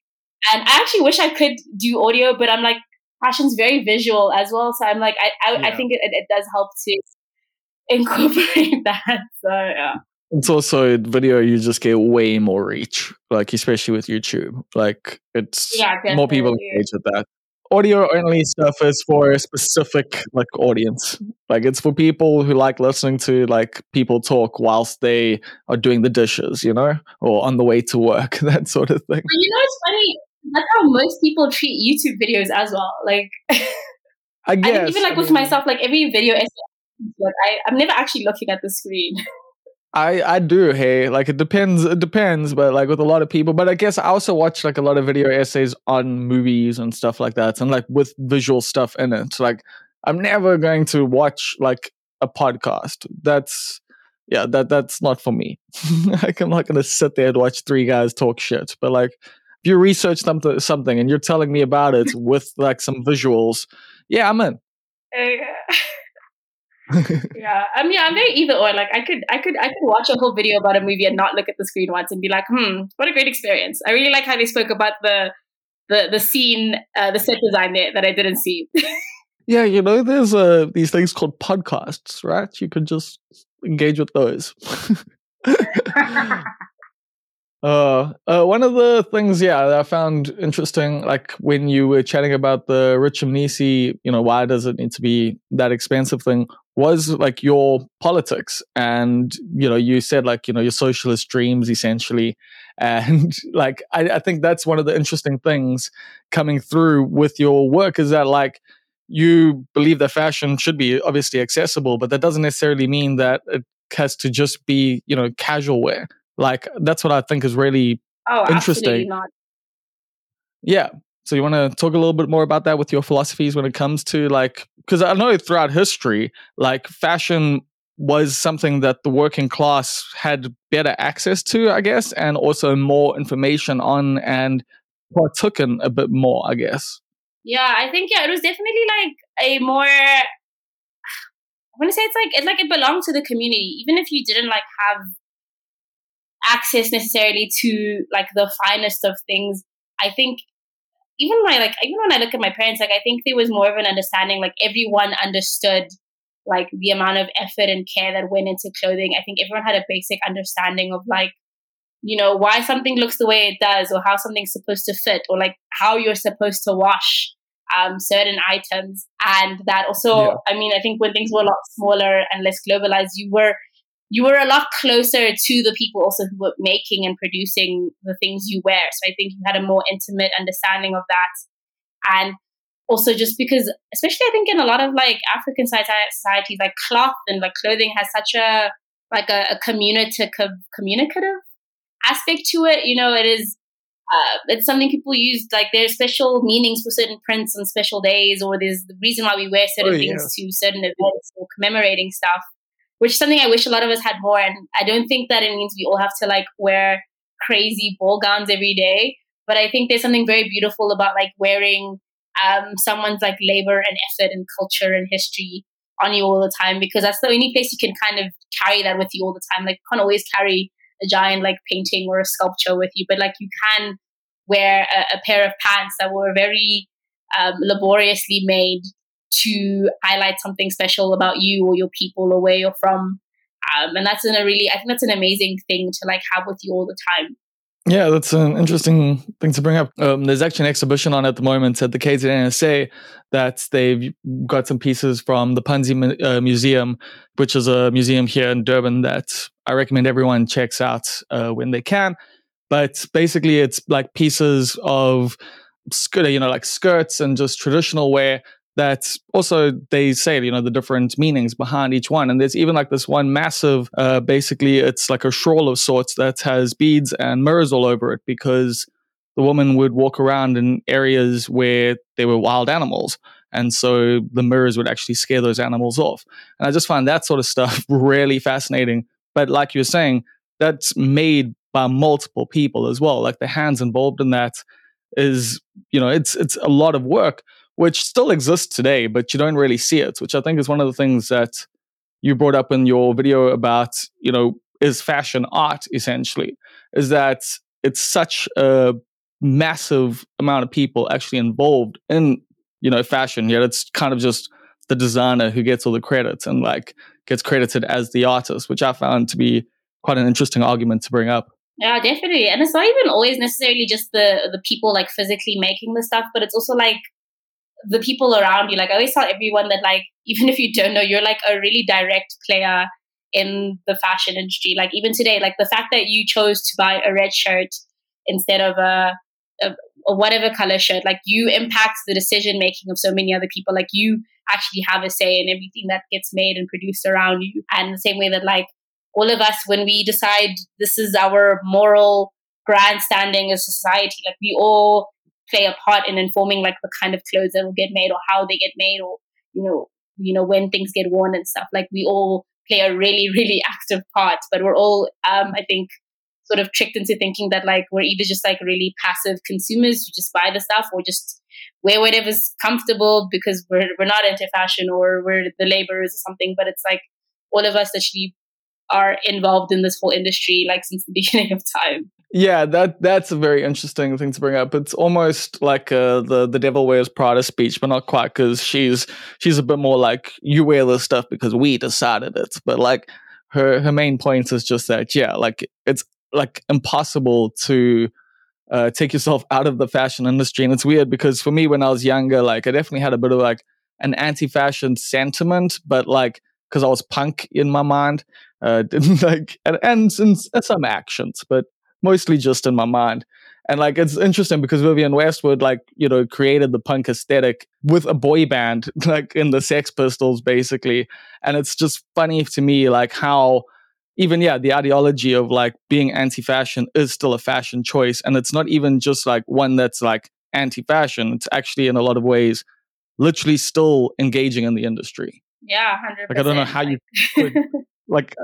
Speaker 2: and I actually wish I could do audio, but I'm like, fashion's very visual as well. So I'm like, I I, yeah. I think it, it does help to incorporate that. So yeah.
Speaker 1: It's also video. You just get way more reach, like especially with YouTube. Like it's yeah, more people engage with that. Audio only stuff is for a specific like audience. Like it's for people who like listening to like people talk whilst they are doing the dishes, you know, or on the way to work, that sort of thing.
Speaker 2: You know, it's funny. That's how most people treat YouTube videos as well. Like,
Speaker 1: I guess
Speaker 2: I even like
Speaker 1: I
Speaker 2: with
Speaker 1: mean,
Speaker 2: myself, like every video, essay, like I, I'm never actually looking at the screen.
Speaker 1: I I do. Hey, like it depends. It depends, but like with a lot of people. But I guess I also watch like a lot of video essays on movies and stuff like that, and like with visual stuff in it. Like I'm never going to watch like a podcast. That's yeah, that that's not for me. like I'm not going to sit there and watch three guys talk shit. But like if you research something something and you're telling me about it with like some visuals, yeah, I'm in.
Speaker 2: yeah, I mean, I'm very either or. Like, I could, I could, I could watch a whole video about a movie and not look at the screen once and be like, "Hmm, what a great experience." I really like how they spoke about the, the, the scene, uh, the set design there that I didn't see.
Speaker 1: Yeah, you know, there's uh, these things called podcasts, right? You could just engage with those. uh, uh, one of the things, yeah, that I found interesting, like when you were chatting about the Rich Mnisi, you know, why does it need to be that expensive thing, was like your politics. And, you know, you said like, you know, your socialist dreams essentially. And like, I, I think that's one of the interesting things coming through with your work is that like, you believe that fashion should be obviously accessible, but that doesn't necessarily mean that it has to just be, you know, casual wear. Like that's what I think is really
Speaker 2: oh,
Speaker 1: Interesting. yeah. So you want to talk a little bit more about that with your philosophies when it comes to like because I know throughout history, like fashion was something that the working class had better access to, I guess, and also more information on and partook in a bit more, I guess.
Speaker 2: Yeah, I think yeah, it was definitely like a more. I want to say it's like it like it belonged to the community, even if you didn't like have access necessarily to like the finest of things. I think even my like even when I look at my parents, like I think there was more of an understanding. Like everyone understood like the amount of effort and care that went into clothing. I think everyone had a basic understanding of like you know why something looks the way it does or how something's supposed to fit or like how you're supposed to wash um, certain items and that also
Speaker 1: Yeah.
Speaker 2: i mean i think when things were a lot smaller and less globalized you were you were a lot closer to the people also who were making and producing the things you wear so i think you had a more intimate understanding of that and also just because especially i think in a lot of like african soci- societies like cloth and like clothing has such a like a, a communicative communicative aspect to it. You know, it is uh, it's something people use like there's special meanings for certain prints on special days, or there's the reason why we wear certain
Speaker 1: Oh,
Speaker 2: things to certain events or commemorating stuff. Which is something I wish a lot of us had more, and I don't think that it means we all have to like wear crazy ball gowns every day. But I think there's something very beautiful about like wearing um, someone's like labor and effort and culture and history on you all the time because that's the only place you can kind of carry that with you all the time. Like you can't always carry a giant like painting or a sculpture with you, but like you can wear a, a pair of pants that were very um, laboriously made to highlight something special about you or your people or where you're from. Um, and that's in a really, I think that's an amazing thing to like have with you all the time.
Speaker 1: Yeah, that's an interesting thing to bring up. Um, there's actually an exhibition on at the moment at the KZNSA that they've got some pieces from the Phansi uh, Museum, which is a museum here in Durban that I recommend everyone checks out uh, when they can. But basically, it's like pieces of you know, like skirts and just traditional wear that also they say you know the different meanings behind each one. And there's even like this one massive uh basically it's like a shawl of sorts that has beads and mirrors all over it because the woman would walk around in areas where there were wild animals. And so the mirrors would actually scare those animals off. And i just find that sort of stuff really fascinating. But like you were saying that's made by multiple people as well. Like the hands involved in that is you know it's it's a lot of work which still exists today, but you don't really see it, which I think is one of the things that you brought up in your video about, you know, is fashion art essentially, is that it's such a massive amount of people actually involved in, you know, fashion. Yet it's kind of just the designer who gets all the credits and like gets credited as the artist, which I found to be quite an interesting argument to bring up.
Speaker 2: Yeah, definitely. And it's not even always necessarily just the the people like physically making the stuff, but it's also like the people around you. Like I always tell everyone that like even if you don't know, you're like a really direct player in the fashion industry. Like even today, like the fact that you chose to buy a red shirt instead of a, a, a whatever color shirt, like you impact the decision making of so many other people. Like you actually have a say in everything that gets made and produced around you. And the same way that like all of us, when we decide this is our moral grandstanding as society, like we all play a part in informing like the kind of clothes that will get made or how they get made or you know you know when things get worn and stuff. Like we all play a really really active part but we're all um i think sort of tricked into thinking that like we're either just like really passive consumers who just buy the stuff or just wear whatever's comfortable because we're we're not into fashion or we're the laborers or something. But it's like all of us actually are involved in this whole industry like since the beginning of time
Speaker 1: yeah, that that's a very interesting thing to bring up. It's almost like uh, the the Devil Wears Prada speech, but not quite because she's she's a bit more like you wear this stuff because we decided it. But like her her main point is just that yeah, like it's like impossible to uh, take yourself out of the fashion industry, and it's weird because for me when I was younger, like I definitely had a bit of like an anti-fashion sentiment, but like because I was punk in my mind, uh, didn't like and, and, and some actions, but mostly just in my mind. And like it's interesting because Vivienne Westwood, like, you know, created the punk aesthetic with a boy band, like in the Sex Pistols, basically. And it's just funny to me, like how even yeah, the ideology of like being anti-fashion is still a fashion choice. And it's not even just like one that's like anti-fashion. It's actually in a lot of ways literally still engaging in the industry.
Speaker 2: Yeah, hundred.
Speaker 1: Like I don't know how you could, like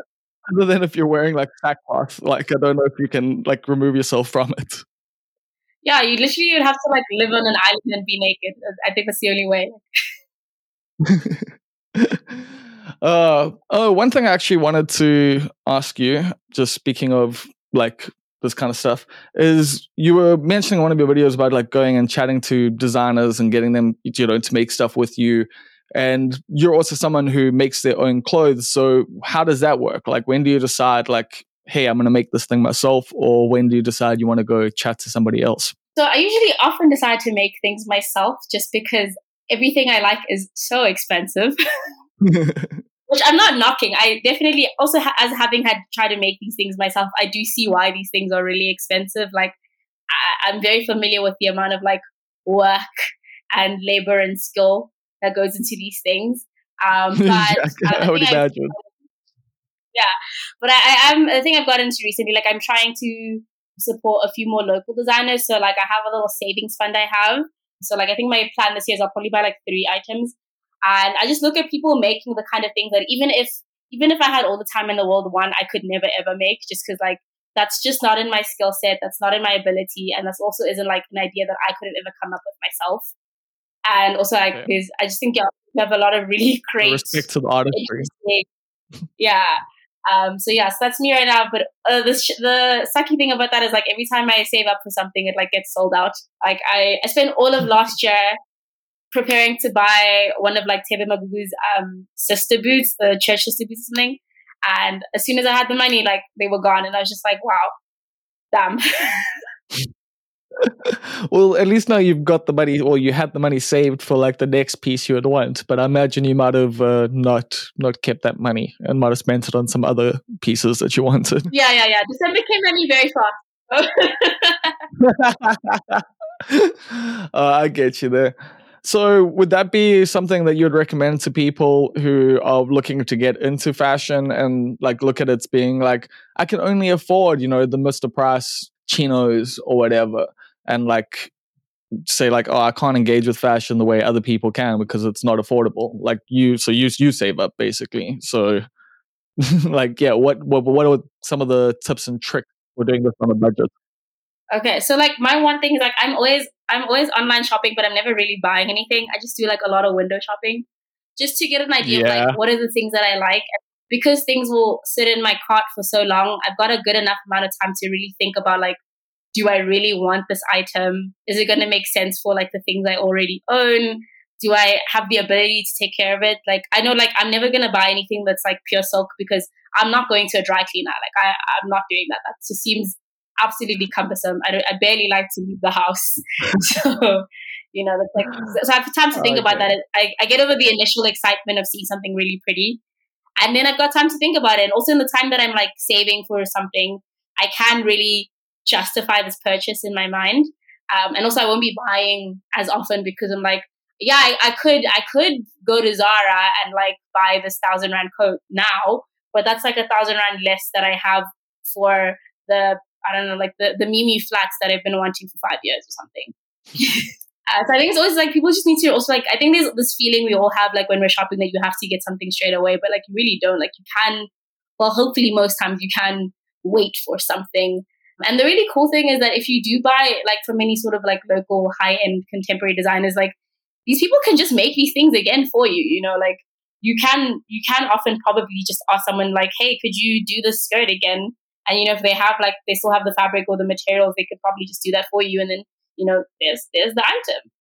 Speaker 1: other than if you're wearing like sackcloth, like I don't know if you can like remove yourself from it.
Speaker 2: Yeah, you literally would have to like live on an island and be naked. I think that's the only way.
Speaker 1: uh oh, one thing I actually wanted to ask you, just speaking of like this kind of stuff, is you were mentioning one of your videos about like going and chatting to designers and getting them, you know, to make stuff with you and you're also someone who makes their own clothes so how does that work? Like when do you decide like hey i'm going to make this thing myself or when do you decide you want to go chat to somebody else?
Speaker 2: So i usually often decide to make things myself just because everything i like is so expensive which i'm not knocking. I definitely also ha- as having had tried to make these things myself i do see why these things are really expensive. Like I- i'm very familiar with the amount of like work and labor and skill that goes into these things. Um, but
Speaker 1: yeah, I, I would imagine.
Speaker 2: yeah, but I, I'm the thing I've got into recently. Like I'm trying to support a few more local designers. So like I have a little savings fund I have. So like I think my plan this year is I'll probably buy like three items, and I just look at people making the kind of things that even if even if I had all the time in the world, one I could never ever make just because like that's just not in my skill set. That's not in my ability, and that's also isn't like an idea that I could have ever come up with myself and also like okay. there's I just think you have a lot of really great
Speaker 1: respect to the artistry.
Speaker 2: yeah. Um, so yeah, so that's me right now. But uh, the sh- the sucky thing about that is like every time I save up for something, it like gets sold out. Like I I spent all of last year preparing to buy one of like Thebe Magugu's um sister boots, the church sister boots or something. And as soon as I had the money, like they were gone, and I was just like, wow, damn.
Speaker 1: well, at least now you've got the money, or you had the money saved for like the next piece you would want. But I imagine you might have uh, not not kept that money and might have spent it on some other pieces that you wanted.
Speaker 2: Yeah, yeah, yeah. December came money very
Speaker 1: fast. uh, I get you there. So, would that be something that you'd recommend to people who are looking to get into fashion and like look at it being like, I can only afford, you know, the Mr. Price chinos or whatever? And like say like oh i can't engage with fashion the way other people can because it's not affordable. Like you so you you save up basically. So like yeah what what what are some of the tips and tricks for doing this on a budget?
Speaker 2: Okay so like my one thing is like i'm always i'm always online shopping but i'm never really buying anything. I just do like a lot of window shopping just to get an idea yeah. of like what are the things that i like. Because things will sit in my cart for so long i've got a good enough amount of time to really think about like do I really want this item? Is it going to make sense for like the things I already own? Do I have the ability to take care of it? Like, I know, like, I'm never going to buy anything that's like pure silk because I'm not going to a dry cleaner. Like, I, I'm not doing that. That just seems absolutely cumbersome. I, don't, I barely like to leave the house. so, You know, that's like so I have time to think okay. about that. I, I get over the initial excitement of seeing something really pretty, and then I've got time to think about it. And also in the time that I'm like saving for something, I can really justify this purchase in my mind. Um, and also I won't be buying as often because I'm like, yeah, I, I could I could go to Zara and like buy this thousand rand coat now, but that's like a thousand rand less that I have for the I don't know like the the Mimi flats that I've been wanting for five years or something. uh, so I think it's always like people just need to also like I think there's this feeling we all have like when we're shopping that you have to get something straight away, but like you really don't. Like you can, well, hopefully most times you can wait for something and the really cool thing is that if you do buy like from any sort of like local high end contemporary designers, like these people can just make these things again for you. You know, like you can you can often probably just ask someone like, hey, could you do the skirt again? And you know, if they have like they still have the fabric or the materials, they could probably just do that for you. And then you know, there's there's the item.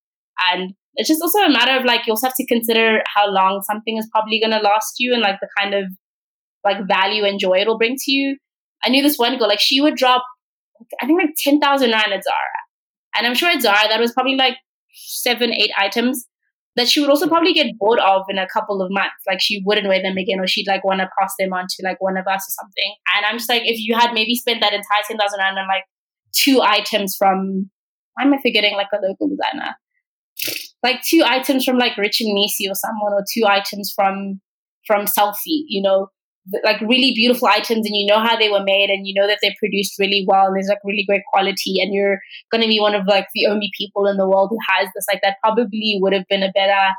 Speaker 2: And it's just also a matter of like you also have to consider how long something is probably going to last you and like the kind of like value and joy it'll bring to you. I knew this one girl, like she would drop I think like 10,000 Rand at Zara. And I'm sure at Zara, that was probably like seven, eight items that she would also probably get bored of in a couple of months. Like she wouldn't wear them again, or she'd like want to pass them on to like one of us or something. And I'm just like, if you had maybe spent that entire 10,000 Rand on like two items from, why am I forgetting like a local designer? Like two items from like Rich Mnisi or someone, or two items from from Selfie, you know, like really beautiful items and you know how they were made and you know that they're produced really well and there's like really great quality and you're going to be one of like the only people in the world who has this like that probably would have been a better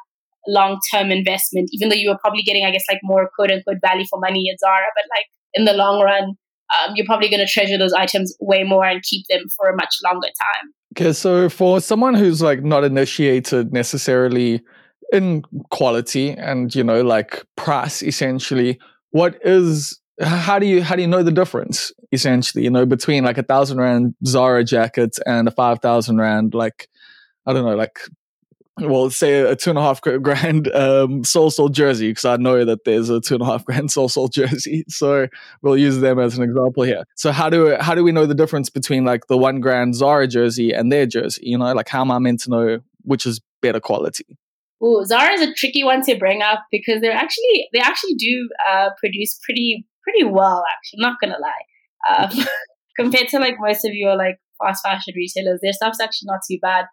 Speaker 2: long-term investment even though you were probably getting i guess like more quote unquote value for money at zara but like in the long run um, you're probably going to treasure those items way more and keep them for a much longer time.
Speaker 1: Okay so for someone who's like not initiated necessarily in quality and you know like price essentially what is how do you how do you know the difference essentially? You know between like a thousand rand zara jacket and a five thousand rand like i don't know like well say a two and a half grand um Soul Soul jersey because i know that there's a two and a half grand Soul Soul jersey so we'll use them as an example here. So how do how do we know the difference between like the one grand zara jersey and their jersey? You know like how am i meant to know which is better quality
Speaker 2: Ooh, Zara is a tricky one to bring up because they're actually they actually do uh, produce pretty pretty well. Actually, I'm not gonna lie. Um, compared to like most of your like fast fashion retailers, their stuff's actually not too bad.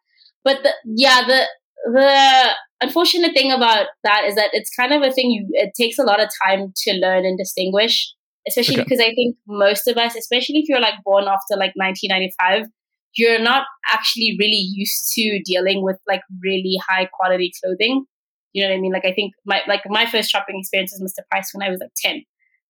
Speaker 2: But the, yeah, the the unfortunate thing about that is that it's kind of a thing you it takes a lot of time to learn and distinguish especially okay. because i think most of us especially if you're like born after like 1995 you're not actually really used to dealing with like really high quality clothing. You know what I mean? Like I think my like my first shopping experience was Mr. Price when I was like ten.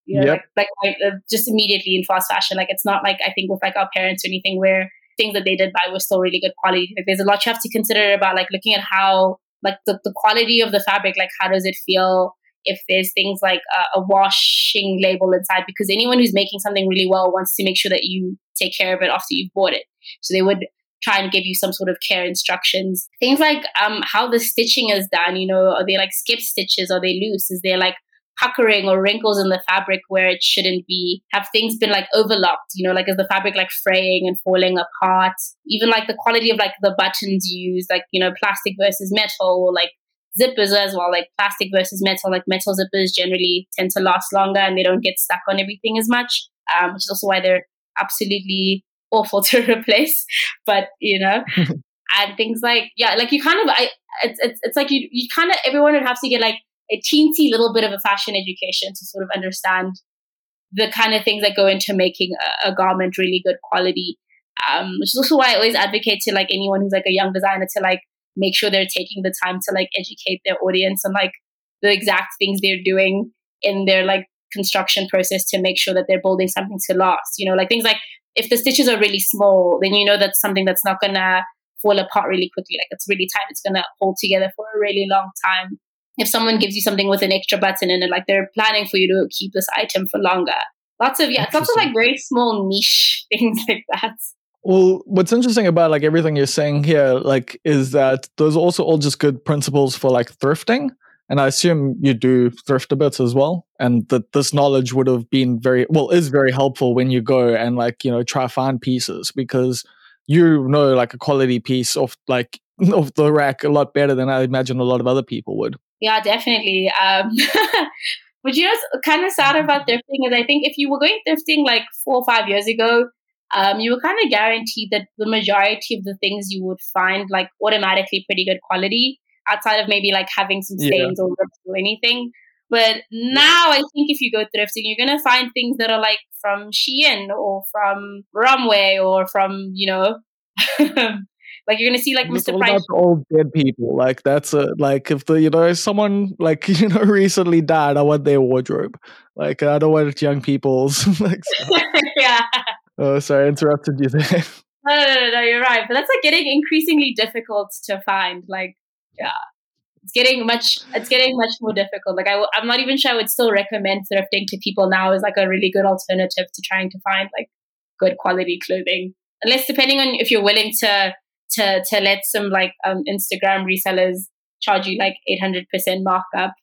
Speaker 2: You know, yep. like, like uh, just immediately in fast fashion. Like it's not like I think with like our parents or anything where things that they did buy were still really good quality. Like there's a lot you have to consider about like looking at how like the, the quality of the fabric, like how does it feel? If there's things like a, a washing label inside, because anyone who's making something really well wants to make sure that you take care of it after you've bought it. So they would try and give you some sort of care instructions. Things like um, how the stitching is done, you know, are they like skip stitches? Are they loose? Is there like puckering or wrinkles in the fabric where it shouldn't be? Have things been like overlocked? You know, like is the fabric like fraying and falling apart? Even like the quality of like the buttons used, like, you know, plastic versus metal or like zippers as well, like plastic versus metal. Like metal zippers generally tend to last longer and they don't get stuck on everything as much, um, which is also why they're absolutely awful to replace, but you know, and things like yeah, like you kind of I it's it's, it's like you you kind of everyone would have to get like a teensy little bit of a fashion education to sort of understand the kind of things that go into making a, a garment really good quality. Um, which is also why I always advocate to like anyone who's like a young designer to like make sure they're taking the time to like educate their audience on like the exact things they're doing in their like construction process to make sure that they're building something to last. You know, like things like if the stitches are really small, then you know that's something that's not gonna fall apart really quickly. Like it's really tight, it's gonna hold together for a really long time. If someone gives you something with an extra button in it, like they're planning for you to keep this item for longer. Lots of yeah, lots of like very small niche things like that.
Speaker 1: Well, what's interesting about like everything you're saying here, like, is that those are also all just good principles for like thrifting. And I assume you do thrift a bit as well. And that this knowledge would have been very, well, is very helpful when you go and like, you know, try find pieces because you know like a quality piece of like of the rack a lot better than I imagine a lot of other people would.
Speaker 2: Yeah, definitely. Um, but you know, kind of sad about thrifting is I think if you were going thrifting like four or five years ago, um, you were kind of guaranteed that the majority of the things you would find like automatically pretty good quality outside of maybe like having some stains yeah. or or anything. But now I think if you go thrifting, you're gonna find things that are like from Shein or from Romwe or from you know Like you're gonna see like Mr. Price.
Speaker 1: old dead people. Like that's a like if the you know someone like you know recently died, I want their wardrobe. Like I don't want young people's. like,
Speaker 2: yeah.
Speaker 1: Oh, sorry, I interrupted you there.
Speaker 2: No, no, no, no, you're right. But that's like getting increasingly difficult to find. Like, yeah, it's getting much. It's getting much more difficult. Like, I, I'm not even sure I would still recommend thrifting to people now as like a really good alternative to trying to find like good quality clothing. Unless, depending on if you're willing to to to let some like um, Instagram resellers charge you like 800% markup.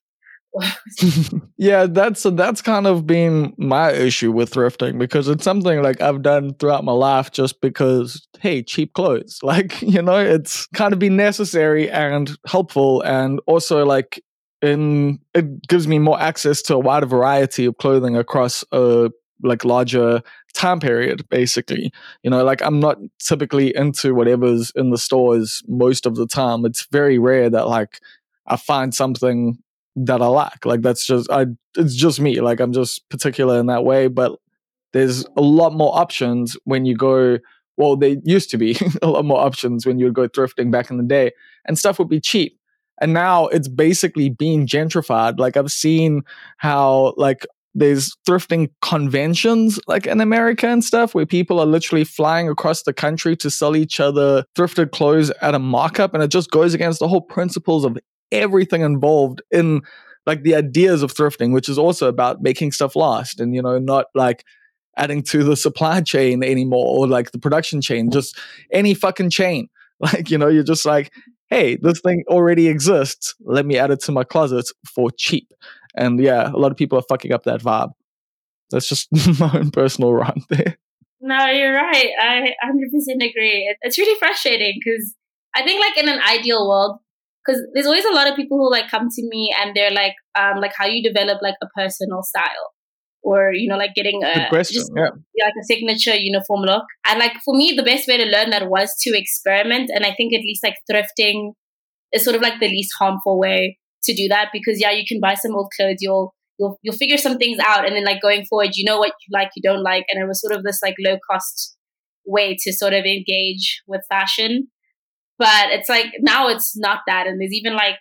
Speaker 1: yeah, that's that's kind of been my issue with thrifting because it's something like I've done throughout my life just because hey, cheap clothes. Like, you know, it's kind of been necessary and helpful and also like in it gives me more access to a wider variety of clothing across a like larger time period basically you know like i'm not typically into whatever's in the stores most of the time it's very rare that like i find something that i lack. like that's just i it's just me. Like i'm just particular in that way but there's a lot more options when you go well they used to be a lot more options when you would go thrifting back in the day and stuff would be cheap. And now it's basically being gentrified. Like i've seen how like there's thrifting conventions like in America and stuff where people are literally flying across the country to sell each other thrifted clothes at a markup and it just goes against the whole principles of everything involved in like the ideas of thrifting which is also about making stuff last and you know not like adding to the supply chain anymore or like the production chain just any fucking chain like you know you're just like hey this thing already exists let me add it to my closet for cheap and yeah, a lot of people are fucking up that vibe. That's just my own personal rant there.
Speaker 2: No, you're right. I 100% agree. It's really frustrating because I think, like, in an ideal world, because there's always a lot of people who like come to me and they're like, um, like how you develop like a personal style, or you know, like getting a
Speaker 1: question, just, yeah.
Speaker 2: like a signature uniform look. And like for me, the best way to learn that was to experiment. And I think at least like thrifting is sort of like the least harmful way to do that because yeah, you can buy some old clothes, you'll you'll you'll figure some things out and then like going forward, you know what you like, you don't like. And it was sort of this like low cost way to sort of engage with fashion. But it's like now it's not that. And there's even like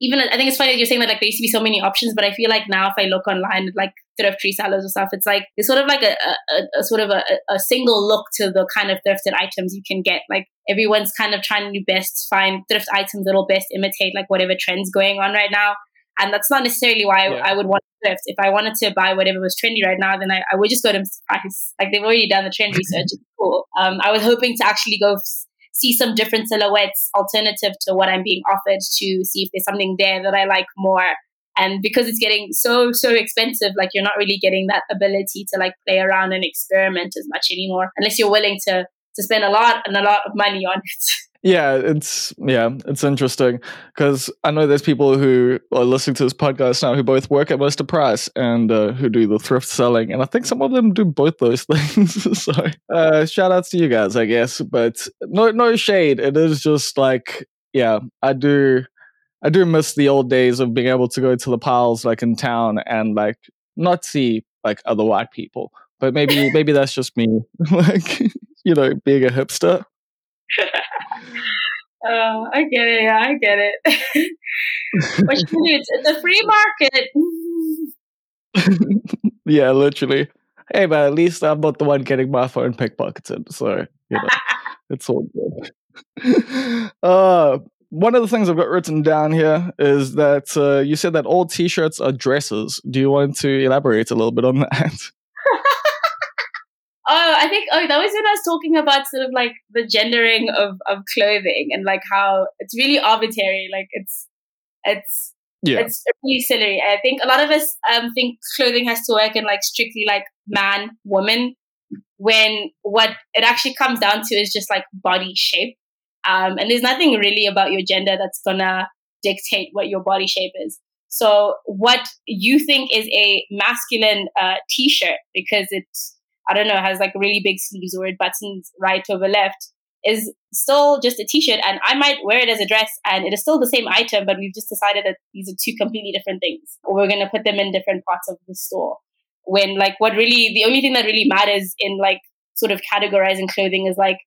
Speaker 2: even I think it's funny that you're saying that like there used to be so many options, but I feel like now if I look online at like thrift resellers or stuff, it's like it's sort of like a, a, a sort of a, a, single look to the kind of thrifted items you can get. Like everyone's kind of trying to do best find thrift items that'll best imitate like whatever trends going on right now. And that's not necessarily why yeah. I, I would want to thrift. If I wanted to buy whatever was trendy right now, then I, I would just go to. Price. Like they've already done the trend research. It's cool. Um, I was hoping to actually go see some different silhouettes alternative to what I'm being offered to see if there's something there that I like more. And because it's getting so, so expensive, like you're not really getting that ability to like play around and experiment as much anymore, unless you're willing to to spend a lot and a lot of money on it.
Speaker 1: Yeah, it's yeah, it's interesting because I know there's people who are listening to this podcast now who both work at Mr. Price and uh, who do the thrift selling, and I think some of them do both those things. so, uh, shout outs to you guys, I guess. But no, no shade. It is just like, yeah, I do, I do miss the old days of being able to go to the piles like in town and like not see like other white people. But maybe, maybe that's just me, like you know, being a hipster.
Speaker 2: Oh, I get it. Yeah, I get it. what you do? It's, it's a free
Speaker 1: market. yeah, literally. Hey, but at least I'm not the one getting my phone pickpocketed, so you know, it's all good. uh, one of the things I've got written down here is that uh, you said that all T-shirts are dresses. Do you want to elaborate a little bit on that?
Speaker 2: Oh, I think oh that was when I was talking about sort of like the gendering of of clothing and like how it's really arbitrary. Like it's it's yeah. it's really silly. I think a lot of us um think clothing has to work in like strictly like man woman when what it actually comes down to is just like body shape. Um, and there's nothing really about your gender that's gonna dictate what your body shape is. So what you think is a masculine uh, t-shirt because it's I don't know has like really big sleeves or it buttons right over left is still just a t-shirt and I might wear it as a dress and it is still the same item but we've just decided that these are two completely different things. Or we're going to put them in different parts of the store. When like what really the only thing that really matters in like sort of categorizing clothing is like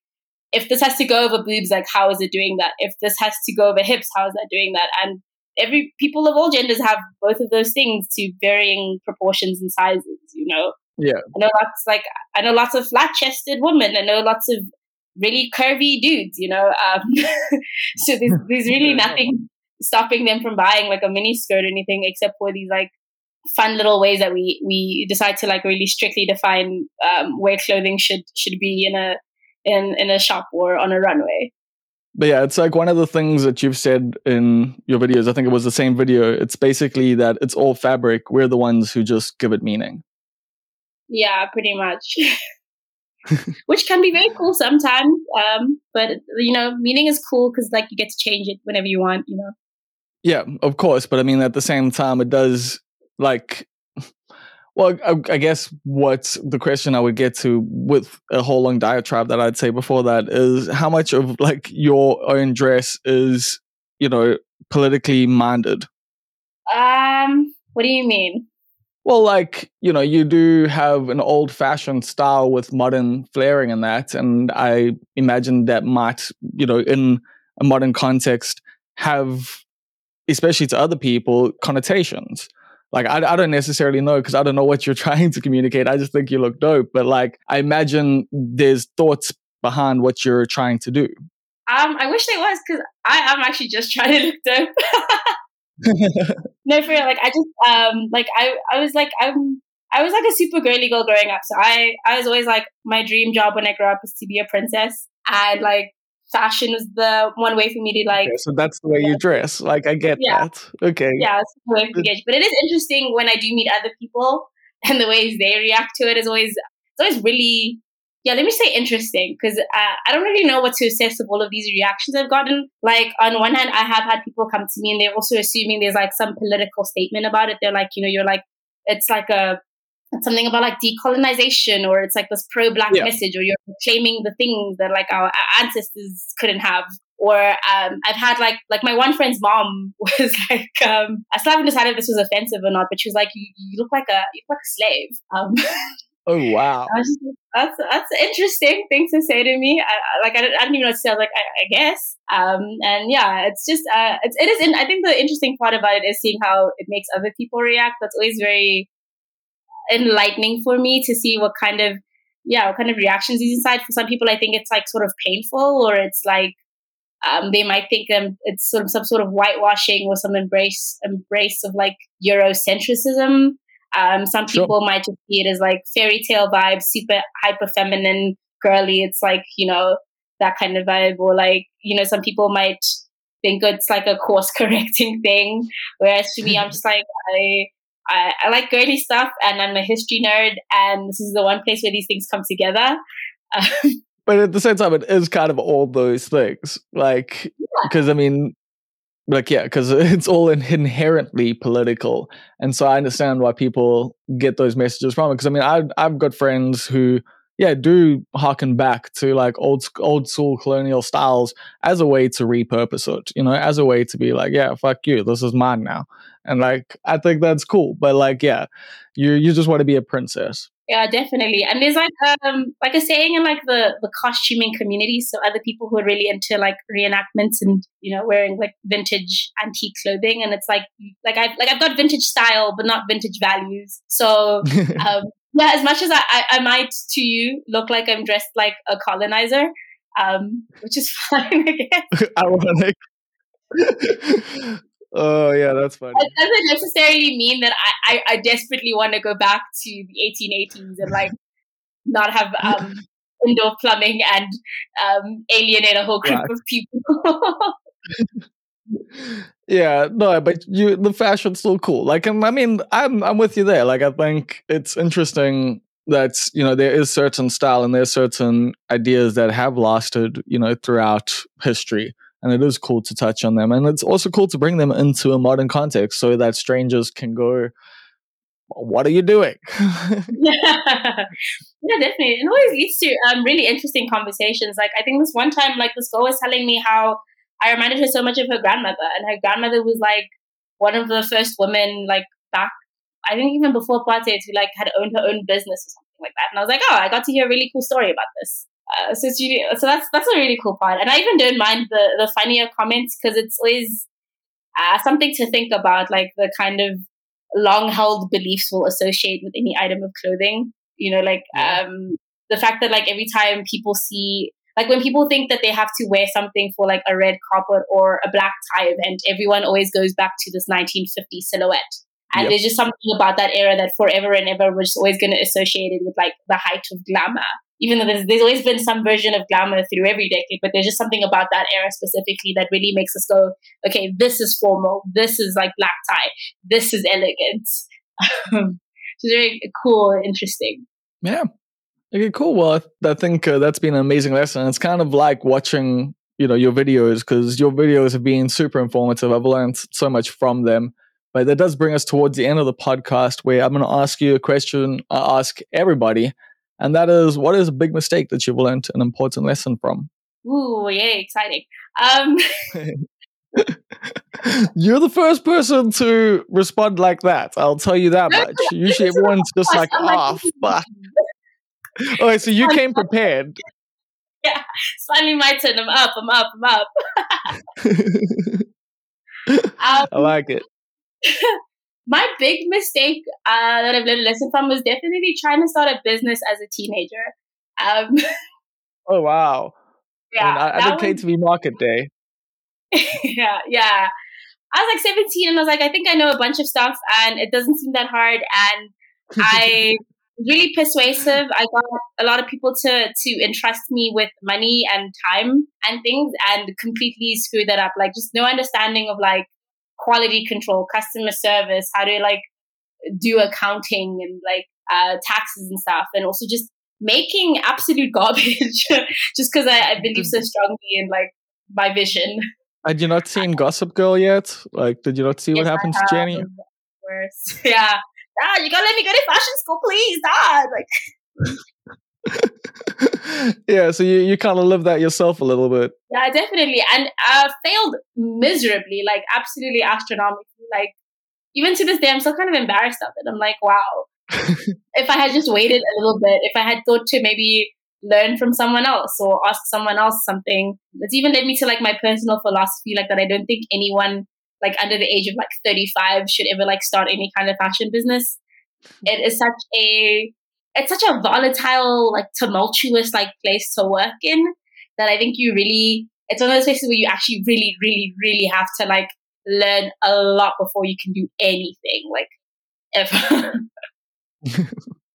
Speaker 2: if this has to go over boobs like how is it doing that? If this has to go over hips how is that doing that? And every people of all genders have both of those things to varying proportions and sizes you know
Speaker 1: yeah
Speaker 2: i know lots like i know lots of flat chested women i know lots of really curvy dudes, you know. Um, so there's, there's really nothing stopping them from buying like a mini skirt or anything except for these like fun little ways that we we decide to like really strictly define um, where clothing should should be in a in in a shop or on a runway.
Speaker 1: But yeah, it's like one of the things that you've said in your videos. I think it was the same video. It's basically that it's all fabric. We're the ones who just give it meaning.
Speaker 2: Yeah, pretty much. which can be very cool sometimes. Um, but you know, meaning is cool because like you get to change it whenever you want. You know.
Speaker 1: Yeah, of course, but I mean, at the same time, it does like. Well, I, I guess what the question I would get to with a whole long diatribe that I'd say before that is how much of like your own dress is, you know, politically minded.
Speaker 2: Um, what do you mean?
Speaker 1: Well, like, you know, you do have an old fashioned style with modern flaring in that. And I imagine that might, you know, in a modern context, have, especially to other people, connotations. Like, I, I don't necessarily know because I don't know what you're trying to communicate. I just think you look dope. But like, I imagine there's thoughts behind what you're trying to do.
Speaker 2: Um, I wish there was because I am actually just trying to look dope. no, for real. Like I just um like I I was like I'm I was like a super girly girl growing up. So I I was always like my dream job when I grew up was to be a princess, and like fashion was the one way for me to like. Okay,
Speaker 1: so that's the way you dress. Like I get yeah. that. Okay.
Speaker 2: Yeah, it's the way to gauge. But it is interesting when I do meet other people and the ways they react to it is always it's always really yeah, let me say interesting because uh, I don't really know what to assess of all of these reactions I've gotten. Like, on one hand, I have had people come to me and they're also assuming there's like some political statement about it. They're like, you know, you're like, it's like a, it's something about like decolonization or it's like this pro black yeah. message or you're claiming the things that like our ancestors couldn't have. Or um, I've had like like my one friend's mom was like um, I still haven't decided if this was offensive or not, but she was like you, you look like a you look like a slave. Um,
Speaker 1: Oh wow,
Speaker 2: that's that's an interesting thing to say to me. I, like I, I didn't even know what to say. I was like, I, I guess. Um, and yeah, it's just uh, it's it is. In, I think the interesting part about it is seeing how it makes other people react. That's always very enlightening for me to see what kind of yeah what kind of reactions is inside. For some people, I think it's like sort of painful, or it's like um, they might think um, it's sort of some sort of whitewashing or some embrace embrace of like Eurocentrism um, some people sure. might just see it as like fairy tale vibes, super hyper feminine, girly. It's like, you know, that kind of vibe. Or like, you know, some people might think it's like a course correcting thing. Whereas to me, I'm just like, I, I, I, like girly stuff and I'm a history nerd. And this is the one place where these things come together.
Speaker 1: but at the same time, it is kind of all those things. Like, because yeah. I mean, like yeah because it's all inherently political. And so i understand why people get those messages from it because i mean I've, I've got friends who yeah do harken back to like old old school colonial styles as a way to repurpose it you know as a way to be like yeah fuck you this is mine now. And like i think that's cool but like yeah you you just want to be a princess
Speaker 2: yeah, definitely. And there's like um like a saying in like the the costuming community, so other people who are really into like reenactments and you know wearing like vintage antique clothing, and it's like like I've like I've got vintage style but not vintage values. So um yeah, as much as I, I, I might to you look like I'm dressed like a colonizer, um, which is fine, I guess.
Speaker 1: Ironic. Oh yeah, that's funny.
Speaker 2: It doesn't necessarily mean that I, I, I desperately want to go back to the 1880s and like not have um, indoor plumbing and um, alienate a whole group right. of people.
Speaker 1: yeah, no, but you the fashion's still cool. Like, I mean, I'm I'm with you there. Like, I think it's interesting that you know there is certain style and there's certain ideas that have lasted you know throughout history and it is cool to touch on them and it's also cool to bring them into a modern context so that strangers can go what are you doing
Speaker 2: yeah. yeah definitely it always leads to um, really interesting conversations like i think this one time like this girl was telling me how i reminded her so much of her grandmother and her grandmother was like one of the first women like back I think even before apartheid, who like had owned her own business or something like that. And I was like, oh, I got to hear a really cool story about this. Uh, so it's really, so that's that's a really cool part. And I even don't mind the the funnier comments because it's always uh, something to think about, like the kind of long held beliefs we'll associate with any item of clothing. You know, like um, the fact that like every time people see like when people think that they have to wear something for like a red carpet or a black tie event, everyone always goes back to this 1950 silhouette. And yep. there's just something about that era that forever and ever was always going to associate it with like the height of glamour. Even though there's, there's always been some version of glamour through every decade, but there's just something about that era specifically that really makes us go, okay, this is formal, this is like black tie, this is elegant. it's very cool interesting.
Speaker 1: Yeah. Okay, cool. Well, I think uh, that's been an amazing lesson. It's kind of like watching, you know, your videos because your videos have been super informative. I've learned so much from them. But that does bring us towards the end of the podcast where I'm going to ask you a question I ask everybody. And that is, what is a big mistake that you've learned an important lesson from?
Speaker 2: Ooh, yeah, exciting. Um,
Speaker 1: You're the first person to respond like that. I'll tell you that much. Usually everyone's just like, oh, fuck. Right, so you came prepared.
Speaker 2: Yeah, it's finally my turn. I'm up, I'm up, I'm up.
Speaker 1: um, I like it.
Speaker 2: My big mistake uh, that I've learned a lesson from was definitely trying to start a business as a teenager. Um,
Speaker 1: oh wow! Yeah, I, mean, I, I did to be Market Day.
Speaker 2: yeah, yeah. I was like 17 and I was like, I think I know a bunch of stuff and it doesn't seem that hard. And I really persuasive. I got a lot of people to to entrust me with money and time and things and completely screw that up. Like just no understanding of like quality control, customer service, how to like do accounting and like uh, taxes and stuff, and also just making absolute garbage just because I, I, believe so strongly in like my vision.
Speaker 1: Had you not seen Gossip Girl yet? Like, did you not see yes, what happened to Jenny?
Speaker 2: Worse. Yeah. Dad, you gotta let me go to fashion school, please, Dad. Like
Speaker 1: yeah, so you, you kind of live that yourself a little bit.
Speaker 2: Yeah, definitely. And I failed miserably, like absolutely astronomically. Like even to this day, I'm still kind of embarrassed of it. I'm like, wow. if I had just waited a little bit, if I had thought to maybe learn from someone else or ask someone else something, it's even led me to like my personal philosophy, like that I don't think anyone like under the age of like 35 should ever like start any kind of fashion business. It is such a it's such a volatile, like tumultuous, like place to work in that I think you really, it's one of those places where you actually really, really, really have to like learn a lot before you can do anything, like ever.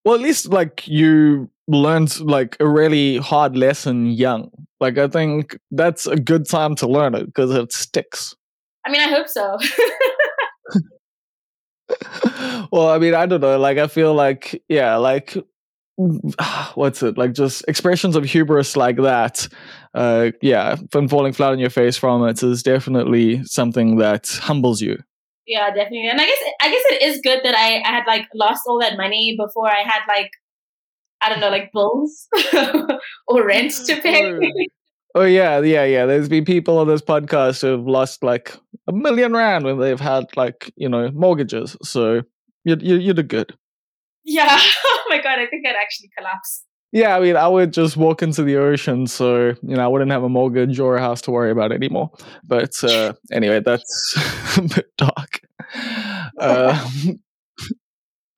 Speaker 1: well, at least like you learned like a really hard lesson young. Like I think that's a good time to learn it because it sticks.
Speaker 2: I mean, I hope so.
Speaker 1: well, I mean, I don't know. Like, I feel like, yeah, like, what's it? Like, just expressions of hubris like that. Uh, yeah, from falling flat on your face from it is definitely something that humbles you.
Speaker 2: Yeah, definitely. And I guess, I guess it is good that I, I had like lost all that money before I had like, I don't know, like bills or rent to pay.
Speaker 1: Oh yeah, yeah, yeah. There's been people on this podcast who've lost like a million rand when they've had like you know mortgages. So you you you did good.
Speaker 2: Yeah. Oh my god, I think I'd actually collapse.
Speaker 1: Yeah, I mean, I would just walk into the ocean, so you know, I wouldn't have a mortgage or a house to worry about anymore. But uh, anyway, that's a bit dark. Uh,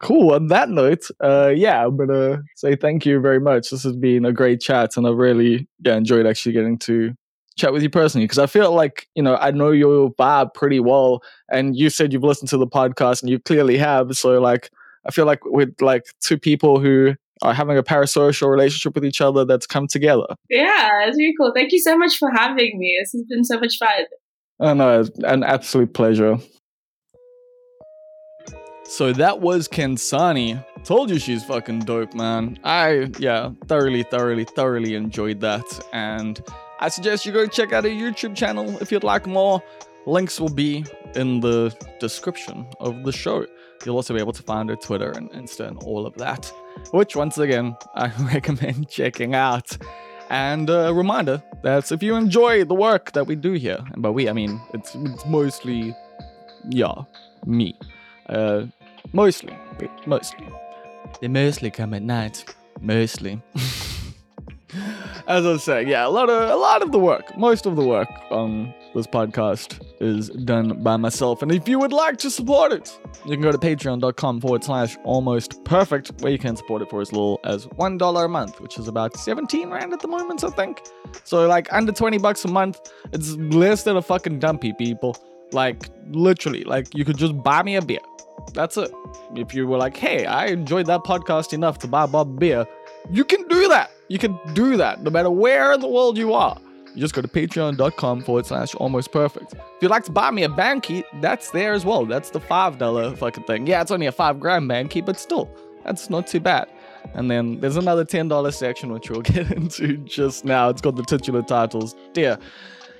Speaker 1: cool. On that note, uh, yeah, I'm gonna say thank you very much. This has been a great chat, and I really yeah enjoyed actually getting to chat with you personally because I feel like you know I know your vibe pretty well, and you said you've listened to the podcast, and you clearly have. So like, I feel like with like two people who are having a parasocial relationship with each other that's come together.
Speaker 2: Yeah, it's really cool. Thank you so much for having me. This has been so much fun.
Speaker 1: Oh no, an absolute pleasure. So that was Khensani Told you she's fucking dope, man. I, yeah, thoroughly, thoroughly, thoroughly enjoyed that. And I suggest you go check out her YouTube channel if you'd like more. Links will be in the description of the show. You'll also be able to find her Twitter and Insta and all of that, which, once again, I recommend checking out. And a reminder that if you enjoy the work that we do here, and by we, I mean it's, it's mostly, yeah, me. Uh, mostly, mostly. They mostly come at night. Mostly. As I was saying, yeah, a lot of a lot of the work, most of the work on this podcast is done by myself. And if you would like to support it, you can go to patreon.com forward slash almost perfect, where you can support it for as little as $1 a month, which is about 17 Rand at the moment, I think. So, like, under 20 bucks a month, it's less than a fucking dumpy, people. Like, literally, like, you could just buy me a beer. That's it. If you were like, hey, I enjoyed that podcast enough to buy Bob beer, you can do that. You can do that no matter where in the world you are. You just go to patreon.com forward slash almost perfect. If you'd like to buy me a banky, that's there as well. That's the $5 fucking thing. Yeah, it's only a 5 grand banky, but still, that's not too bad. And then there's another $10 section, which we'll get into just now. It's got the titular titles tier.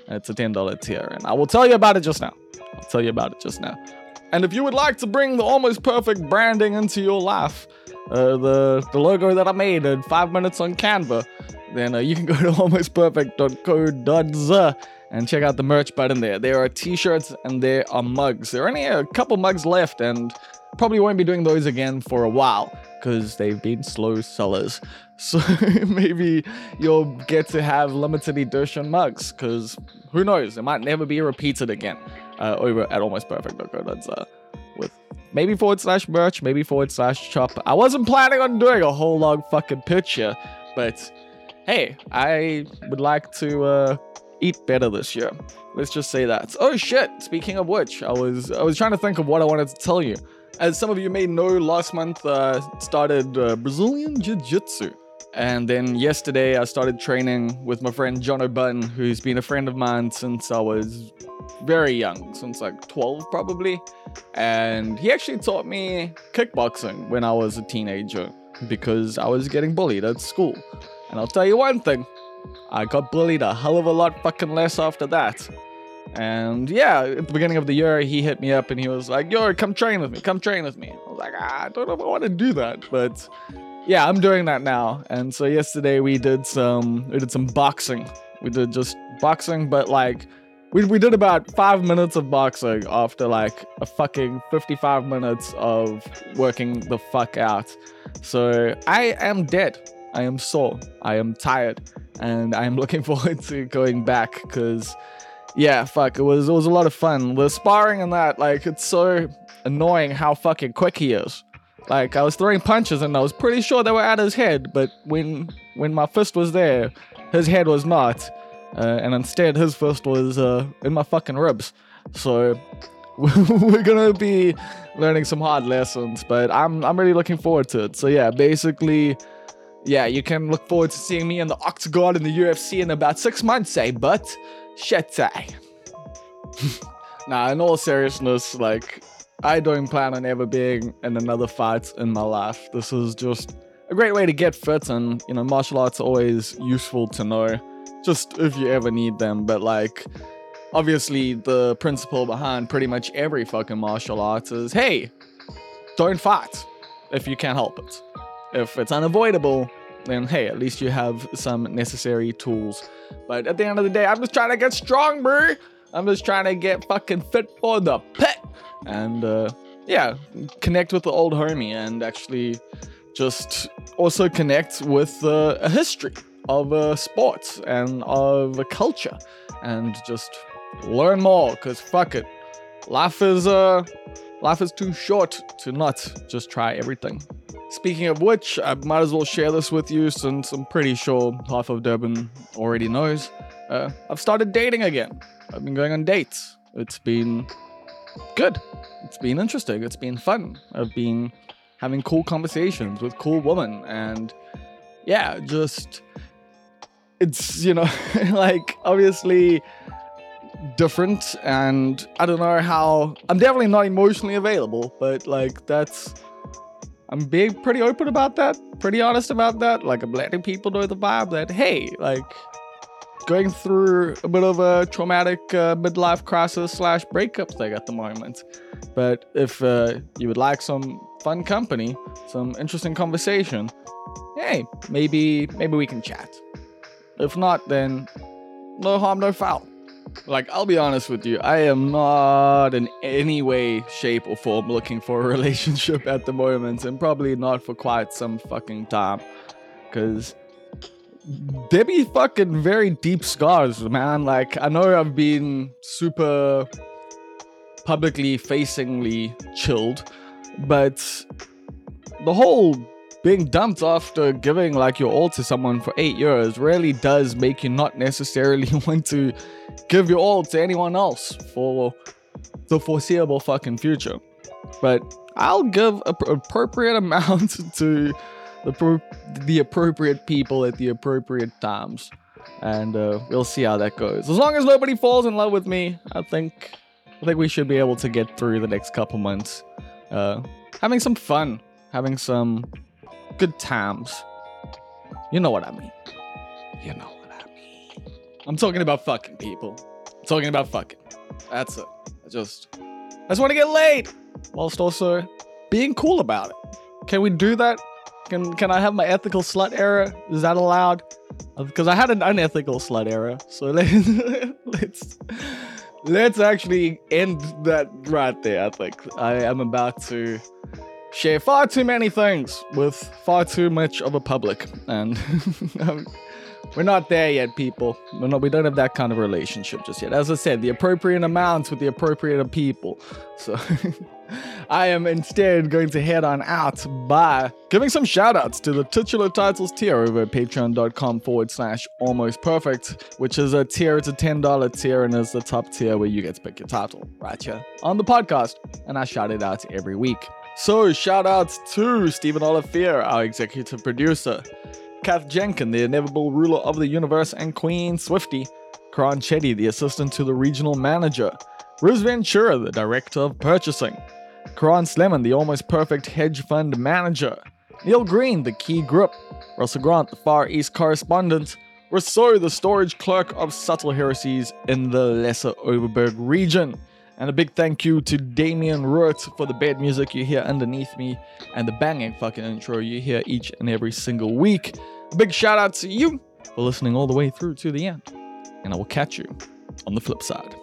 Speaker 1: It's a $10 tier, and I will tell you about it just now. I'll tell you about it just now. And if you would like to bring the almost perfect branding into your life, uh, the, the logo that I made in five minutes on Canva, then uh, you can go to almostperfect.co.za and check out the merch button there. There are t-shirts and there are mugs. There are only a couple mugs left and probably won't be doing those again for a while because they've been slow sellers. So maybe you'll get to have limited edition mugs because who knows, it might never be repeated again uh, over at almostperfect.co.za with maybe forward slash merch, maybe forward slash chop. I wasn't planning on doing a whole long fucking picture, but hey, I would like to uh, eat better this year. Let's just say that. Oh shit! Speaking of which, I was I was trying to think of what I wanted to tell you. As some of you may know, last month uh, started uh, Brazilian Jiu Jitsu. And then yesterday, I started training with my friend John O'Button, who's been a friend of mine since I was very young, since like 12 probably. And he actually taught me kickboxing when I was a teenager because I was getting bullied at school. And I'll tell you one thing I got bullied a hell of a lot fucking less after that. And yeah, at the beginning of the year, he hit me up and he was like, Yo, come train with me, come train with me. I was like, ah, I don't know if I want to do that, but yeah, I'm doing that now. And so yesterday we did some we did some boxing. We did just boxing, but like we, we did about five minutes of boxing after like a fucking 55 minutes of working the fuck out. So I am dead. I am sore. I am tired. And I am looking forward to going back because yeah, fuck, it was it was a lot of fun. The sparring and that, like, it's so annoying how fucking quick he is. Like I was throwing punches and I was pretty sure they were at his head, but when when my fist was there, his head was not, uh, and instead his fist was uh, in my fucking ribs. So we're gonna be learning some hard lessons, but I'm I'm really looking forward to it. So yeah, basically, yeah, you can look forward to seeing me in the octagon in the UFC in about six months, say, but shit, say. nah, in all seriousness, like I don't plan on ever being in another fight in my life. This is just a great way to get fit, and you know, martial arts are always useful to know, just if you ever need them. But like, obviously, the principle behind pretty much every fucking martial arts is hey, don't fight if you can't help it. If it's unavoidable, then hey, at least you have some necessary tools. But at the end of the day, I'm just trying to get strong, bro. I'm just trying to get fucking fit for the pit and uh, yeah, connect with the old homie and actually just also connect with uh, a history of uh, sports and of culture and just learn more because fuck it life is uh life is too short to not just try everything speaking of which i might as well share this with you since i'm pretty sure half of durban already knows uh, i've started dating again i've been going on dates it's been good. It's been interesting. It's been fun. I've been having cool conversations with cool women and yeah, just it's you know like obviously different and I don't know how I'm definitely not emotionally available, but like that's I'm being pretty open about that, pretty honest about that. Like I'm letting people know the vibe that hey, like going through a bit of a traumatic uh, midlife crisis slash breakup thing at the moment. But if uh, you would like some fun company, some interesting conversation, hey, maybe maybe we can chat. If not, then no harm, no foul. Like, I'll be honest with you, I am not in any way, shape, or form looking for a relationship at the moment, and probably not for quite some fucking time. Because there be fucking very deep scars, man. Like, I know I've been super publicly facingly chilled, but the whole being dumped after giving like your all to someone for eight years really does make you not necessarily want to give your all to anyone else for the foreseeable fucking future. But I'll give an appropriate amount to the pro- the appropriate people at the appropriate times, and uh, we'll see how that goes. As long as nobody falls in love with me, I think I think we should be able to get through the next couple months, uh, having some fun, having some good times. You know what I mean. You know what I mean. I'm talking about fucking people. I'm talking about fucking. That's it. I just I just want to get laid whilst also being cool about it. Can we do that? Can can I have my ethical slut era? Is that allowed? Uh, because I had an unethical slut era. So let's let's let's actually end that right there. I think I am about to share far too many things with far too much of a public, and um, we're not there yet, people. We're not, we don't have that kind of relationship just yet. As I said, the appropriate amounts with the appropriate people. So I am instead going to head on out by giving some shout outs to the titular titles tier over at patreon.com forward slash almost perfect, which is a tier, it's a $10 tier and is the top tier where you get to pick your title right here on the podcast. And I shout it out every week. So, shout outs to Stephen Olivier, our executive producer, Kath Jenkin, the inevitable ruler of the universe, and Queen Swifty, Karan Chetty, the assistant to the regional manager, Riz Ventura, the director of purchasing, Karan Slemon, the almost perfect hedge fund manager, Neil Green, the key grip, Russell Grant, the Far East correspondent, Rousseau, the storage clerk of subtle heresies in the Lesser Oberberg region. And a big thank you to Damien Root for the bed music you hear underneath me and the banging fucking intro you hear each and every single week. A big shout out to you for listening all the way through to the end. And I will catch you on the flip side.